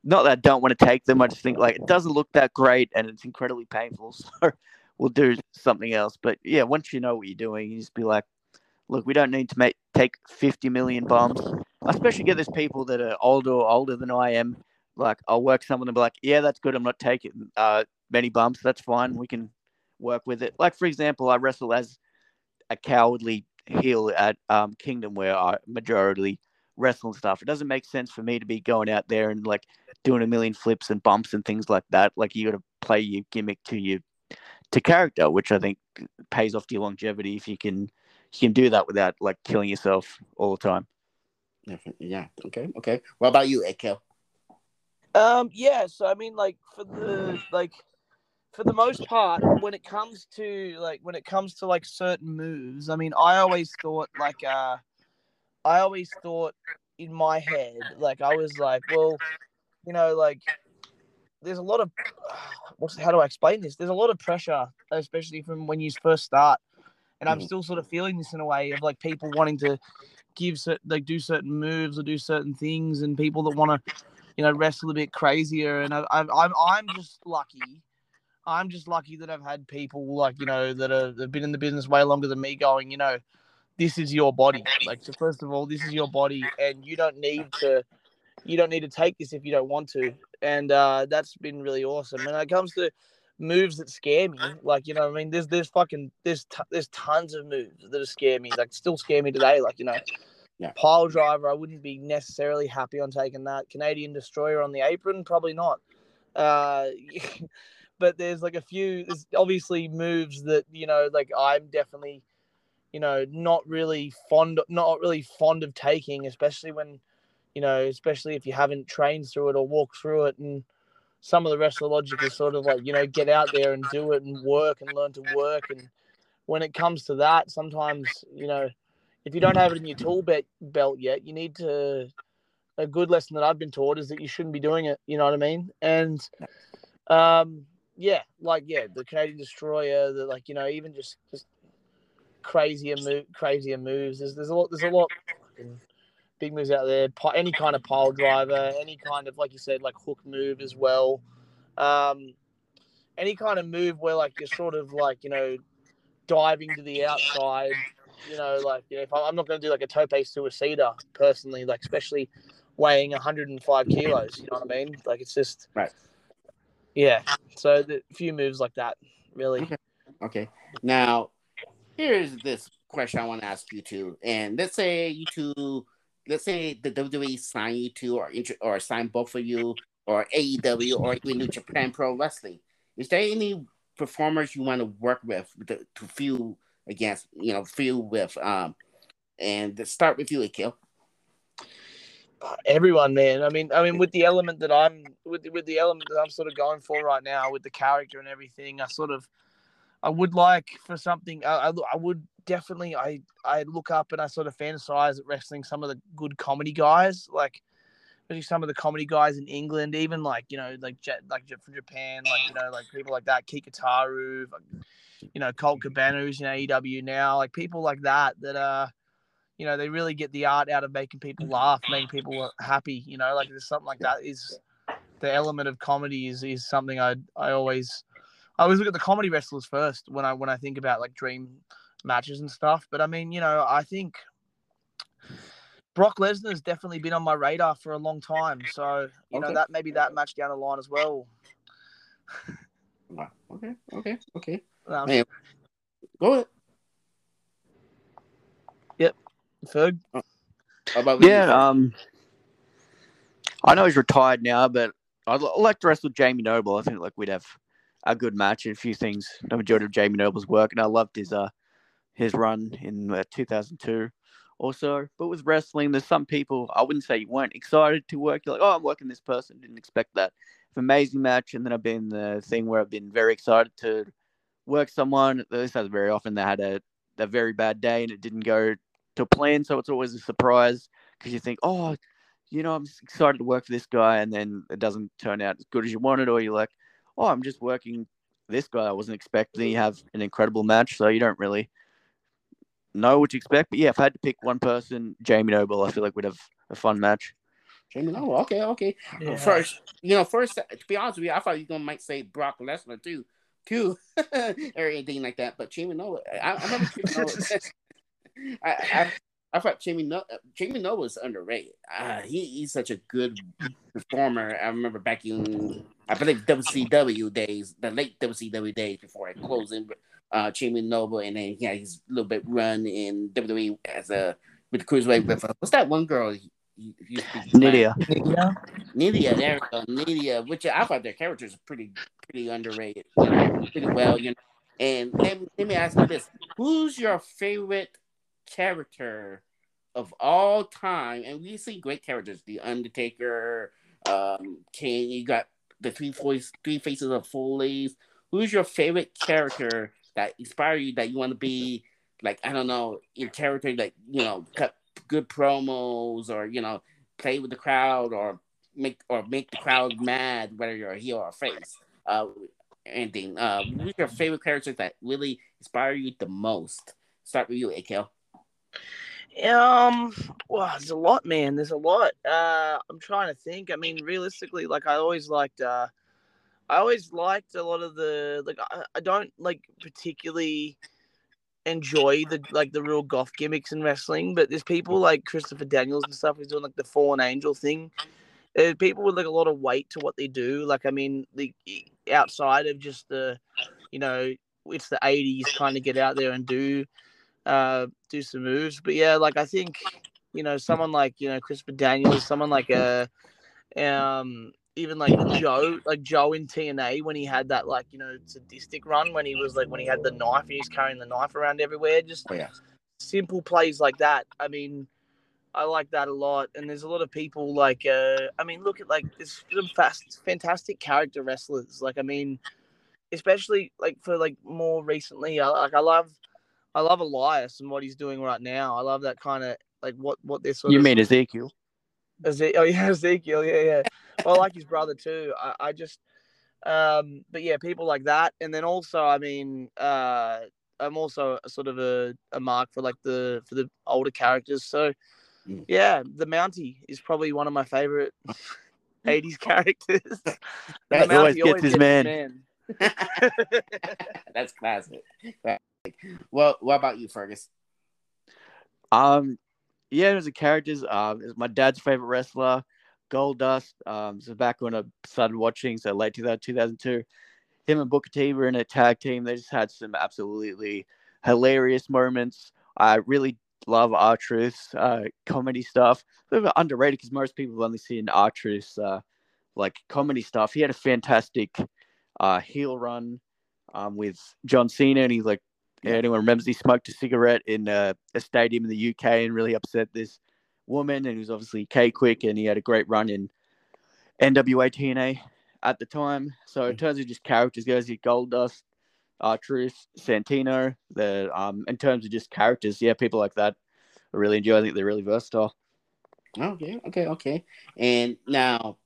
not that I don't want to take them. I just think like it doesn't look that great and it's incredibly painful. So we'll do something else. But yeah, once you know what you're doing, you just be like, look, we don't need to make take 50 million bombs. I especially get those people that are older or older than I am. Like I'll work someone and be like, yeah, that's good. I'm not taking uh, many bumps. That's fine. We can work with it. Like for example, I wrestle as a cowardly heel at um, Kingdom where I majority wrestle and stuff. It doesn't make sense for me to be going out there and like doing a million flips and bumps and things like that. Like you got to play your gimmick to your to character, which I think pays off to your longevity if you can you can do that without like killing yourself all the time. Definitely. Yeah. Okay. Okay. What about you, Ekel? Um, yeah, so I mean, like for the like for the most part, when it comes to like when it comes to like certain moves, I mean, I always thought like uh, I always thought in my head, like I was like, well, you know, like there's a lot of what's how do I explain this? There's a lot of pressure, especially from when you first start, and I'm Mhm. still sort of feeling this in a way of like people wanting to give certain like do certain moves or do certain things, and people that want to you know, wrestle a bit crazier. And I, I'm, I'm, I'm just lucky. I'm just lucky that I've had people like you know that are that have been in the business way longer than me, going, you know, this is your body. Like, so first of all, this is your body, and you don't need to, you don't need to take this if you don't want to. And uh, that's been really awesome. When it comes to moves that scare me, like you know, I mean, there's there's fucking there's t- there's tons of moves that scare me, like still scare me today. Like you know, Yeah. pile driver, I wouldn't be necessarily happy on taking that. Canadian destroyer on the apron, probably not. Uh, but there's like a few, there's obviously moves that you know, like I'm definitely, you know, not really fond, not really fond of taking, especially when, you know, especially if you haven't trained through it or walked through it. And some of the wrestler logic is sort of like you know get out there and do it and work and learn to work. And when it comes to that sometimes you know if you don't have it in your tool belt belt yet you need to a good lesson that I've been taught is that you shouldn't be doing it. You know what I mean? And um yeah like yeah the Canadian destroyer the like you know even just just crazier move crazier moves there's there's a lot there's a lot big moves out there. Any kind of pile driver, any kind of like you said, like hook move as well. Um, any kind of move where like you're sort of like you know diving to the outside. You know, like you know, if I'm not going to do like a tope suicida personally, like especially weighing 105 kilos. You know what I mean? Like it's just right. Yeah. So the few moves like that, really. Okay. Okay. Now, here's this question I want to ask you too. And let's say you two let's say the WWE sign you two or or sign both of you or AEW or even New Japan Pro Wrestling, is there any performers you want to work with to, to feel against, you know, feel with? Um, and start with you, Akil. Everyone, man. I mean, I mean, with the element that I'm with, with the element that I'm sort of going for right now, with the character and everything, I sort of, I would like for something. I, I, I would definitely I I look up and I sort of fantasize at wrestling some of the good comedy guys, like especially some of the comedy guys in England, even like you know like like from Japan, like you know like people like that, Kikutaro, you know Colt Cabana who's in AEW now, like people like that that are. you know they really get the art out of making people laugh, making people happy. You know like there's something like that is the element of comedy is is something I I always I always look at the comedy wrestlers first when I when I think about like dream matches and stuff. But I mean, you know, I think Brock Lesnar's definitely been on my radar for a long time. So, you okay. know, that maybe that match down the line as well. okay, okay, okay. Um, hey, go ahead. Yep. Ferg. Uh, yeah, um I know he's retired now, but I'd like to wrestle Jamie Noble. I think like we'd have a good match and a few things. The majority of Jamie Noble's work, and I loved his uh his run in uh, 2002 also. But with wrestling, there's some people I wouldn't say you weren't excited to work. You're like, oh, I'm working this person. Didn't expect that. amazing match, and then I've been the thing where I've been very excited to work someone. This has very often they had a a very bad day and it didn't go to plan, so it's always a surprise because you think, oh, you know, I'm excited to work for this guy, and then it doesn't turn out as good as you wanted, or you're like, oh, I'm just working this guy I wasn't expecting. You have an incredible match, so you don't really know what to expect. But yeah, if I had to pick one person, Jamie Noble, I feel like we'd have a fun match. Jamie Noble, okay, okay. Yeah. First, you know, first to be honest with you, I thought you gonna might say Brock Lesnar too, too, or anything like that. But Jamie Noble, I, I remember Jamie Noble. I, I, I thought Jamie no- Jamie Noble was underrated. Uh, he, he's such a good performer. I remember back in I believe WCW days, the late WCW days before it closed in uh, Jamie Noble, and then he had his little bit run in WWE as a with the cruiserweight with uh, what's that one girl? Nidia. Nidia. Nidia, there we go. Nidia, which I thought their characters are pretty pretty underrated, you know, pretty well, you know. And let, let me ask you this: Who's your favorite character of all time? And we see great characters: The Undertaker, um, King. You got the three voice, three faces of Foley's. Who's your favorite character that inspire you that you want to be like I don't know your character that you know cut good promos or you know play with the crowd or make or make the crowd mad whether you're a heel or a face. Uh, anything. Uh, who's your favorite characters that really inspire you the most? Start with you, Akil. Um, well, there's a lot, man. There's a lot. Uh, I'm trying to think. I mean, realistically, like I always liked uh I always liked a lot of the like. I, I don't like particularly enjoy the like the real goth gimmicks in wrestling, but there's people like Christopher Daniels and stuff who's doing like the fallen angel thing. There's people with like a lot of weight to what they do. Like I mean, the outside of just the, you know, it's the '80s, kind of get out there and do, uh, do some moves. But yeah, like I think, you know, someone like you know Christopher Daniels, someone like a, um, even like Joe, like Joe in TNA when he had that like you know sadistic run when he was like when he had the knife and he's carrying the knife around everywhere. Just oh, yeah. simple plays like that. I mean, I like that a lot. And there's a lot of people like, uh, I mean, look at like there's some fast, fantastic character wrestlers. Like, I mean, especially like for like more recently, I like I love, I love Elias and what he's doing right now. I love that kind of like what what this sort You of mean Ezekiel? Eze- oh yeah, Ezekiel, yeah, yeah. Well, I like his brother too. I, I just, um, but yeah, people like that, and then also, I mean, uh, I'm also a sort of a, a mark for like the for the older characters. So, Mm. yeah, the Mountie is probably one of my favorite '80s characters. That always gets his man. That's classic. Well, what about you, Fergus? Um, yeah, there's a characters, um, is my dad's favorite wrestler, Goldust. Um, so back when I started watching, so late 2000, 2002, him and Booker T were in a tag team. They just had some absolutely hilarious moments. I really love R Truth's uh, comedy stuff. A little bit underrated because most people have only seen R Truth's uh, like comedy stuff. He had a fantastic uh, heel run um, with John Cena, and he like anyone remembers he smoked a cigarette in uh, a stadium in the UK and really upset this woman, and he was obviously K-Kwik, and he had a great run in NWA TNA at the time. So in terms of just characters, goes your Goldust, uh, Truth, Santino. The um, in terms of just characters, yeah, people like that I really enjoy. I think they're really versatile. Okay, okay, okay. And now,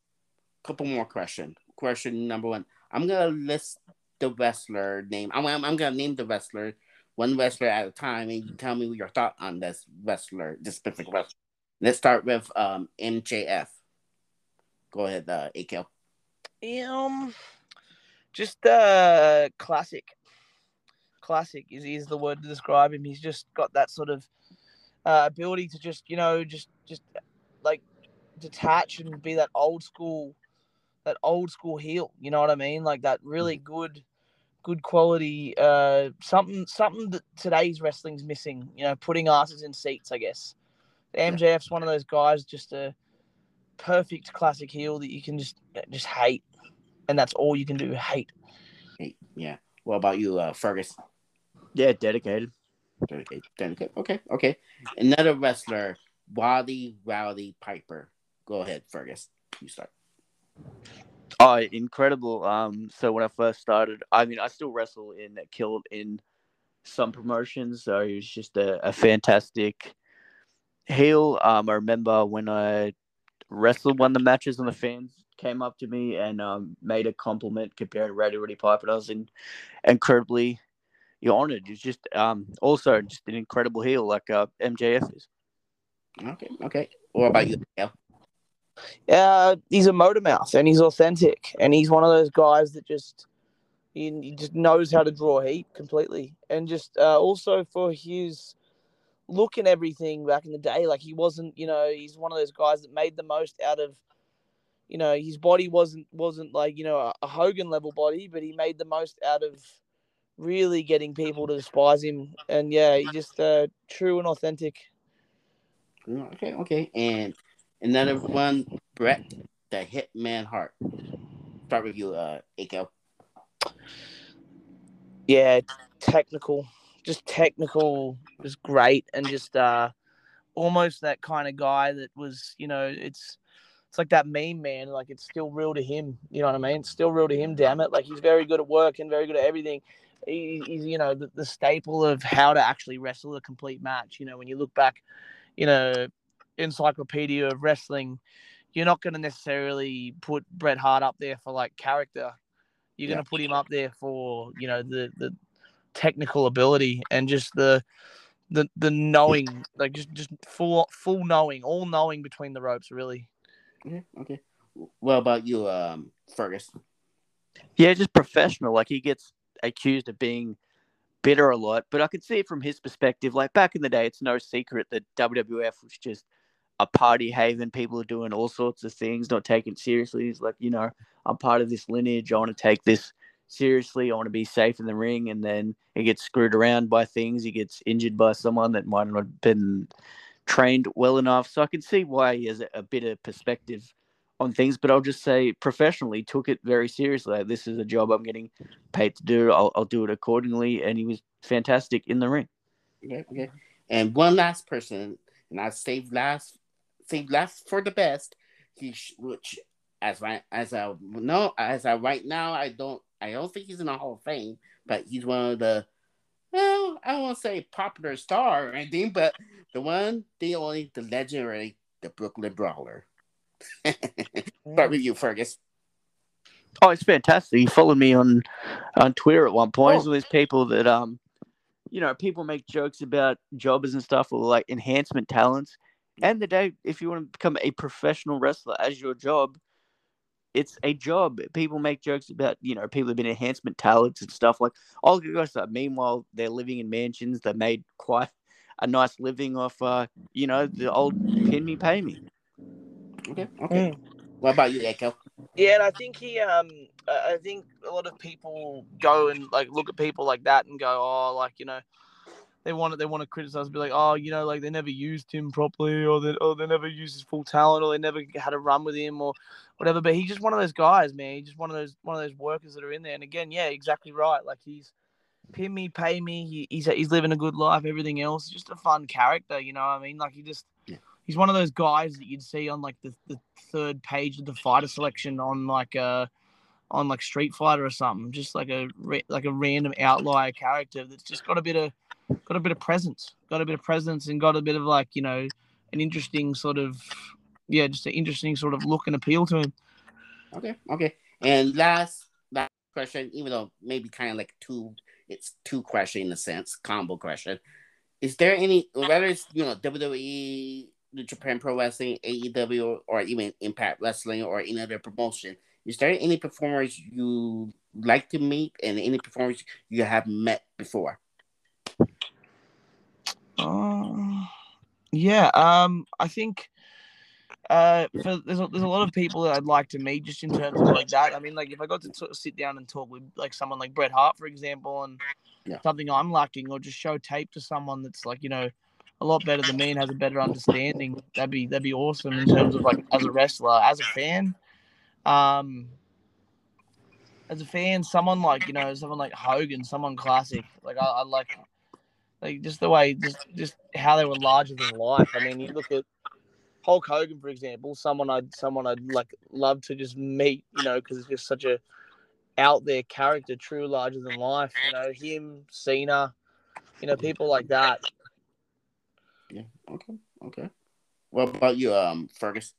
a couple more questions. Question number one: I'm gonna list the wrestler name. I'm, I'm, I'm gonna name the wrestler one wrestler at a time, and you tell me your thought on this wrestler, this specific wrestler. Let's start with um MJF. Go ahead, uh, AKL. Um, just uh, classic. Classic is is the word to describe him. He's just got that sort of uh, ability to just you know just just like detach and be that old school, that old school heel. You know what I mean? Like that really good, good quality. Uh, something something that today's wrestling's missing. You know, putting asses in seats. I guess. MJF's one of those guys, just a perfect classic heel that you can just just hate, and that's all you can do. Hate. Yeah. What about you, uh, Fergus? Yeah, dedicated. Dedicated. okay, okay, okay. Another wrestler, Rowdy Roddy Piper. Go ahead, Fergus. You start. Oh, incredible. Um, so when I first started, I mean, I still wrestle in killed in some promotions, so he was just a, a fantastic heel. Um, I remember when I wrestled one of the matches and the fans came up to me and um, made a compliment comparing Rowdy Roddy Piper. And I was in, incredibly you're honored. He's just um, also just an incredible heel like uh, MJF is. Okay, okay. What about you? Uh, he's a motor mouth and he's authentic and he's one of those guys that just he, he just knows how to draw heat completely. And just uh, also for his look and everything back in the day like he wasn't you know he's one of those guys that made the most out of you know his body wasn't wasn't like you know a, Hogan level body but he made the most out of really getting people to despise him. And yeah he just uh, true and authentic. Okay, okay. And another one, Bret, the Hitman Hart. Start with you, uh, Akel. yeah, technical, just technical, just great, and just uh, almost that kind of guy that was, you know, it's it's like that meme man, like it's still real to him. You know what I mean? It's still real to him. Damn it! Like he's very good at work and very good at everything. He, he's, you know, the, the staple of how to actually wrestle a complete match. You know, when you look back, you know, encyclopedia of wrestling, you're not going to necessarily put Bret Hart up there for like character. You're going to put him up there for you know the the technical ability and just the the the knowing, like just just full full knowing, all knowing between the ropes, really. Okay, okay. What about you, um, Fergus? Yeah, just professional. Like he gets accused of being bitter a lot, but I can see it from his perspective. Like back in the day, it's no secret that WWF was just a party haven. People are doing all sorts of things, not taking it seriously. He's like, you know, I'm part of this lineage. I want to take this seriously. I want to be safe in the ring. And then he gets screwed around by things. He gets injured by someone that might not have been trained well enough. So I can see why he has a, bit of perspective on things, but I'll just say professionally took it very seriously. Like, this is a job I'm getting paid to do. I'll, I'll do it accordingly. And he was fantastic in the ring. Okay. And one last person, and I saved last, saved last for the best. He sh- which as right as I know as I right now I don't I don't think he's in the Hall of Fame, but he's one of the well I to say popular star or anything, but the one, the only, the legendary, the Brooklyn Brawler. Start with you, Fergus. Oh, it's fantastic. He followed me on on Twitter at one point. Oh. He's one of these people that um, you know, people make jokes about jobbers and stuff or like enhancement talents. And the day, if you want to become a professional wrestler as your job, it's a job. People make jokes about you know people have been enhancement talents and stuff like. All the guys that meanwhile they're living in mansions. They made quite a nice living off, uh, you know, the old pin me pay me. Okay, okay. What about you, Echo? Yeah, and I think he, um, I I think a lot of people go and like look at people like that and go, oh, like you know, they want to, they want to criticize, be like, oh, you know, like they never used him properly, or they, or they never used his full talent, or they never had a run with him, or whatever. But he's just one of those guys, man. He's just one of those one of those workers that are in there. And again, yeah, exactly right. Like he's pay me, pay me. He, he's he's living a good life. Everything else, just a fun character. You know what I mean? Like he just. He's one of those guys that you'd see on like the, the third page of the fighter selection on like a on like Street Fighter or something. Just like a like a random outlier character that's just got a bit of got a bit of presence, got a bit of presence, and got a bit of like you know an interesting sort of yeah, just an interesting sort of look and appeal to him. Okay, okay. And last last question, even though maybe kind of like two, it's two question in a sense, combo question. Is there any whether it's you know WWE, Japan Pro Wrestling, AEW, or, or even Impact Wrestling or any other promotion? Is there any performers you like to meet and any performers you have met before? Uh, yeah, um, I think uh, for, there's a, there's a lot of people that I'd like to meet just in terms of like that. I mean, like if I got to sort of sit down and talk with like someone like Bret Hart, for example, and Yeah. something I'm lacking, or just show tape to someone that's like you know a lot better than me and has a better understanding, that'd be that'd be awesome in terms of like as a wrestler, as a fan. Um, as a fan, someone like you know, someone like Hogan, someone classic. Like I, I like, like just the way, just just how they were larger than life. I mean, you look at Hulk Hogan, for example, someone I'd someone I'd like love to just meet. You know, because it's just such a out there character, true larger than life. You know, him, Cena, you know, people like that. Yeah. Okay. Okay. What about you, um, Fergus?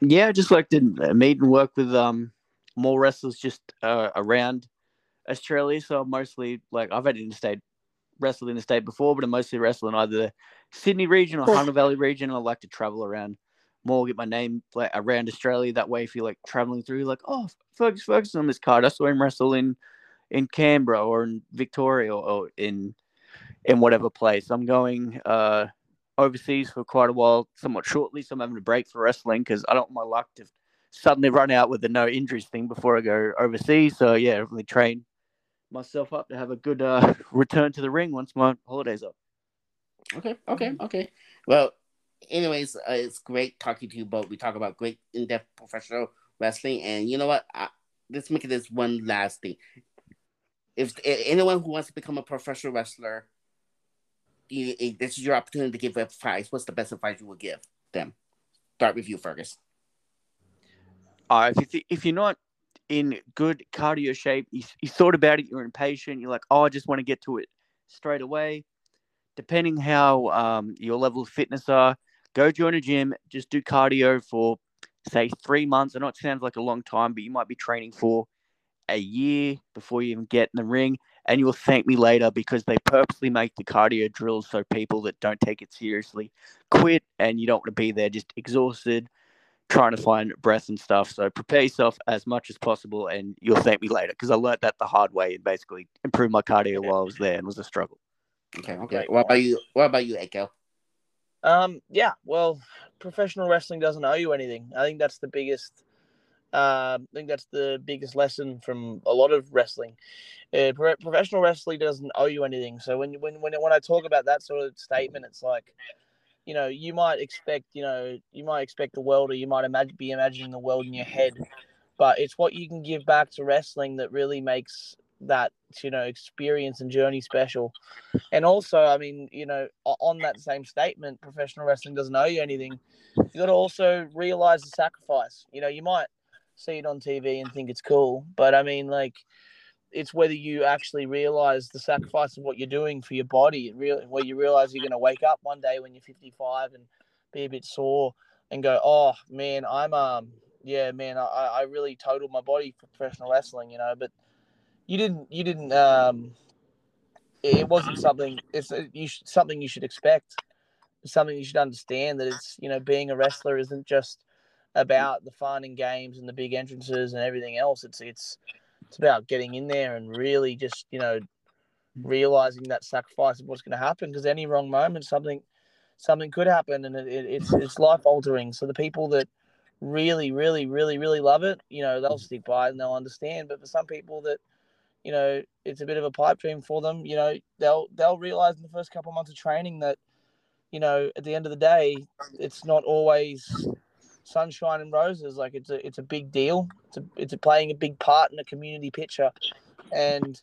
Yeah, I just like to uh, meet and work with um more wrestlers just uh, around Australia. So mostly like I've had interstate wrestled in the state before, but I'm mostly wrestling either the Sydney region or Hunter Valley region. I like to travel around more, get my name like around Australia. That way, if you're like traveling through, like oh Fergus Ferguson on this card, I saw him wrestle in in Canberra or in Victoria or, or in in whatever place. I'm going uh overseas for quite a while, somewhat shortly. So I'm having a break for wrestling because I don't want my luck to suddenly run out with the no injuries thing before I go overseas. So yeah, really train myself up to have a good uh, return to the ring once my holidays up. Okay, okay, okay. Well, anyways, uh, it's great talking to you both. We talk about great in-depth professional wrestling, and you know what? I, let's make it this one last thing. If a- anyone who wants to become a professional wrestler, you, this is your opportunity to give advice. What's the best advice you would give them? Start with you, Fergus. Uh, if you th- if you're not in good cardio shape, you, you thought about it, you're impatient, you're like, oh, I just want to get to it straight away. Depending how um, your level of fitness are, go join a gym, just do cardio for say three months. I know it sounds like a long time, but you might be training for a year before you even get in the ring, and you'll thank me later because they purposely make the cardio drills so people that don't take it seriously quit, and you don't want to be there just exhausted trying to find breath and stuff. So prepare yourself as much as possible, and you'll thank me later because I learned that the hard way and basically improved my cardio while I was there and was a struggle. Okay, okay. Great. What about you? What about you, Echo? Um, yeah, well, professional wrestling doesn't owe you anything. I think that's the biggest. Uh, I think that's the biggest lesson from a lot of wrestling. Uh, pro- professional wrestling doesn't owe you anything. So when when when when I talk about that sort of statement, it's like, you know, you might expect, you know, you might expect the world, or you might imagine be imagining the world in your head, but it's what you can give back to wrestling that really makes that you know experience and journey special. And also, I mean, you know, on that same statement, professional wrestling doesn't owe you anything. You got to also realize the sacrifice. You know, you might see it on TV and think it's cool, but I mean, like, it's whether you actually realize the sacrifice of what you're doing for your body. Where you realize you're going to wake up one day when you're 55 and be a bit sore and go, oh man, I'm um yeah man, I, I really totaled my body for professional wrestling, you know. But you didn't you didn't um it wasn't something it's you should, something you should expect. Something you should understand that it's you know being a wrestler isn't just about the fun and games and the big entrances and everything else. It's it's it's about getting in there and really just you know realizing that sacrifice of what's going to happen because any wrong moment something something could happen and it, it, it's it's life altering. So the people that really, really, really, really love it, you know, they'll stick by it and they'll understand. But for some people that, you know, it's a bit of a pipe dream for them, you know, they'll they'll realize in the first couple of months of training that, you know, at the end of the day, it's not always sunshine and roses. Like it's a it's a big deal. It's a, it's a playing a big part in a community picture, and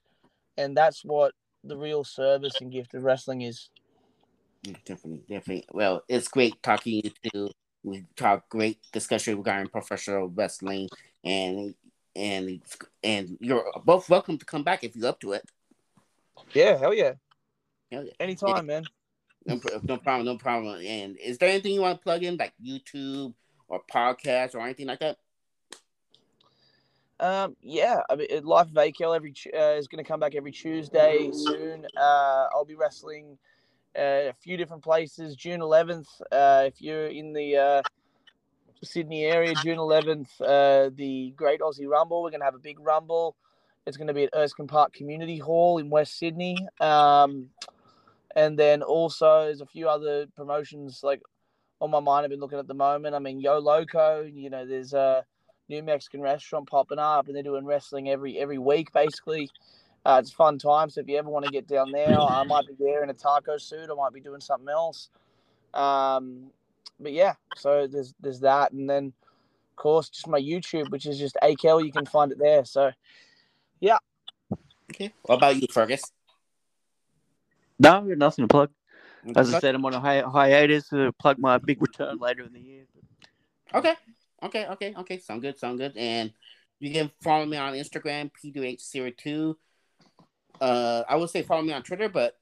and that's what the real service and gift of wrestling is. Definitely, definitely. Well, it's great talking to you. We talk great discussion regarding professional wrestling, and and and you're both welcome to come back if you're up to it. Yeah, hell yeah. Hell yeah. Anytime, yeah. man. No, no problem, no problem. And is there anything you want to plug in, like YouTube or podcast or anything like that? Um, yeah, I mean, Life of AKL every uh, is going to come back every Tuesday soon. Uh, I'll be wrestling uh, a few different places. June 11th, uh, if you're in the uh, Sydney area, June 11th, uh, the Great Aussie Rumble. We're going to have a big rumble. It's going to be at Erskine Park Community Hall in West Sydney. Um, and then also there's a few other promotions like on my mind I've been looking at the moment. I mean, Yo Loco, you know, there's a new Mexican restaurant popping up and they're doing wrestling every every week basically. Uh, it's fun time. So if you ever want to get down there, I might be there in a taco suit. I might be doing something else. Um, but yeah, so there's there's that, and then of course just my YouTube, which is just AKL. You can find it there. So yeah. Okay. What about you, Fergus? No, nothing to plug. As I said, I'm on a hi- hiatus to plug my big return later in the year. Okay. Okay. Okay. Okay. Sound good. Sound good. And you can follow me on Instagram, P2H02. Uh, I would say follow me on Twitter, but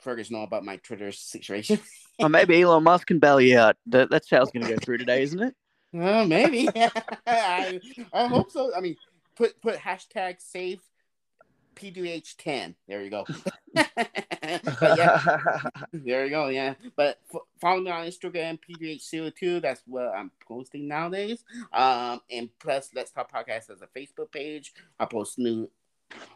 Fergus know about my Twitter situation. or maybe Elon Musk can bail you out. That, that's how it's going to go through today, isn't it? Well, maybe. I, I hope so. I mean, put put hashtag save P2H10. There you go. yeah, there you go. Yeah, but f- follow me on Instagram, P2H02. That's what I'm posting nowadays. Um, and plus, Let's Talk Podcast has a Facebook page. I post new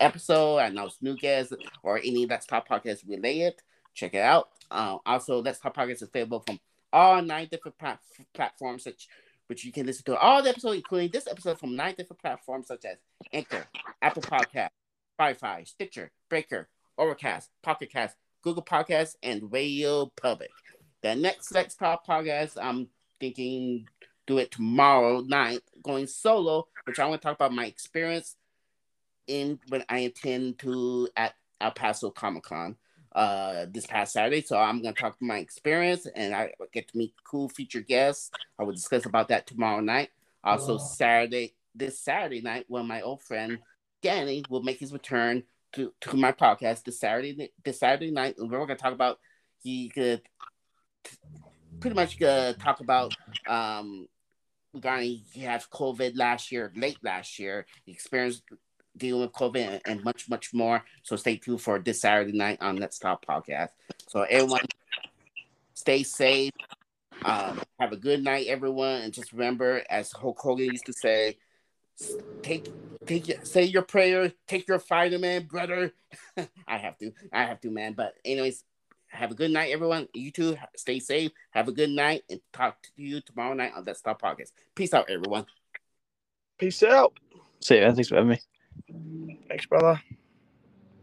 episode, I know new guests, or any Let's Talk Podcast related, check it out. Uh, also, Let's Talk Podcast is available from all nine different plat- platforms, such which you can listen to all the episodes, including this episode from nine different platforms such as Anchor, Apple Podcast, Spotify, Stitcher, Breaker, Overcast, Pocket Cast, Google Podcasts, and Radio Public. The next Let's Talk Podcast, I'm thinking do it tomorrow night, going solo, which I want to talk about my experience in when I intend to at El Paso Comic Con uh, this past Saturday. So I'm going to talk my experience and I get to meet cool featured guests. I will discuss about that tomorrow night. Also, Saturday, this Saturday night, when my old friend Danny will make his return to, to my podcast this Saturday this Saturday night. And we're going to talk about he could pretty much uh, talk about um regarding he had COVID last year, late last year. He experienced dealing with COVID and much, much more. So stay tuned for this Saturday night on Let's Talk Podcast. So everyone, stay safe. Um, have a good night, everyone, and just remember, as Hulk Hogan used to say, take take say your prayer, take your vitamin, brother. I have to, I have to, man. But anyways, have a good night, everyone. You too. Stay safe. Have a good night, and talk to you tomorrow night on Let's Talk Podcast. Peace out, everyone. Peace out. See you. Thanks for having me. Thanks, brother.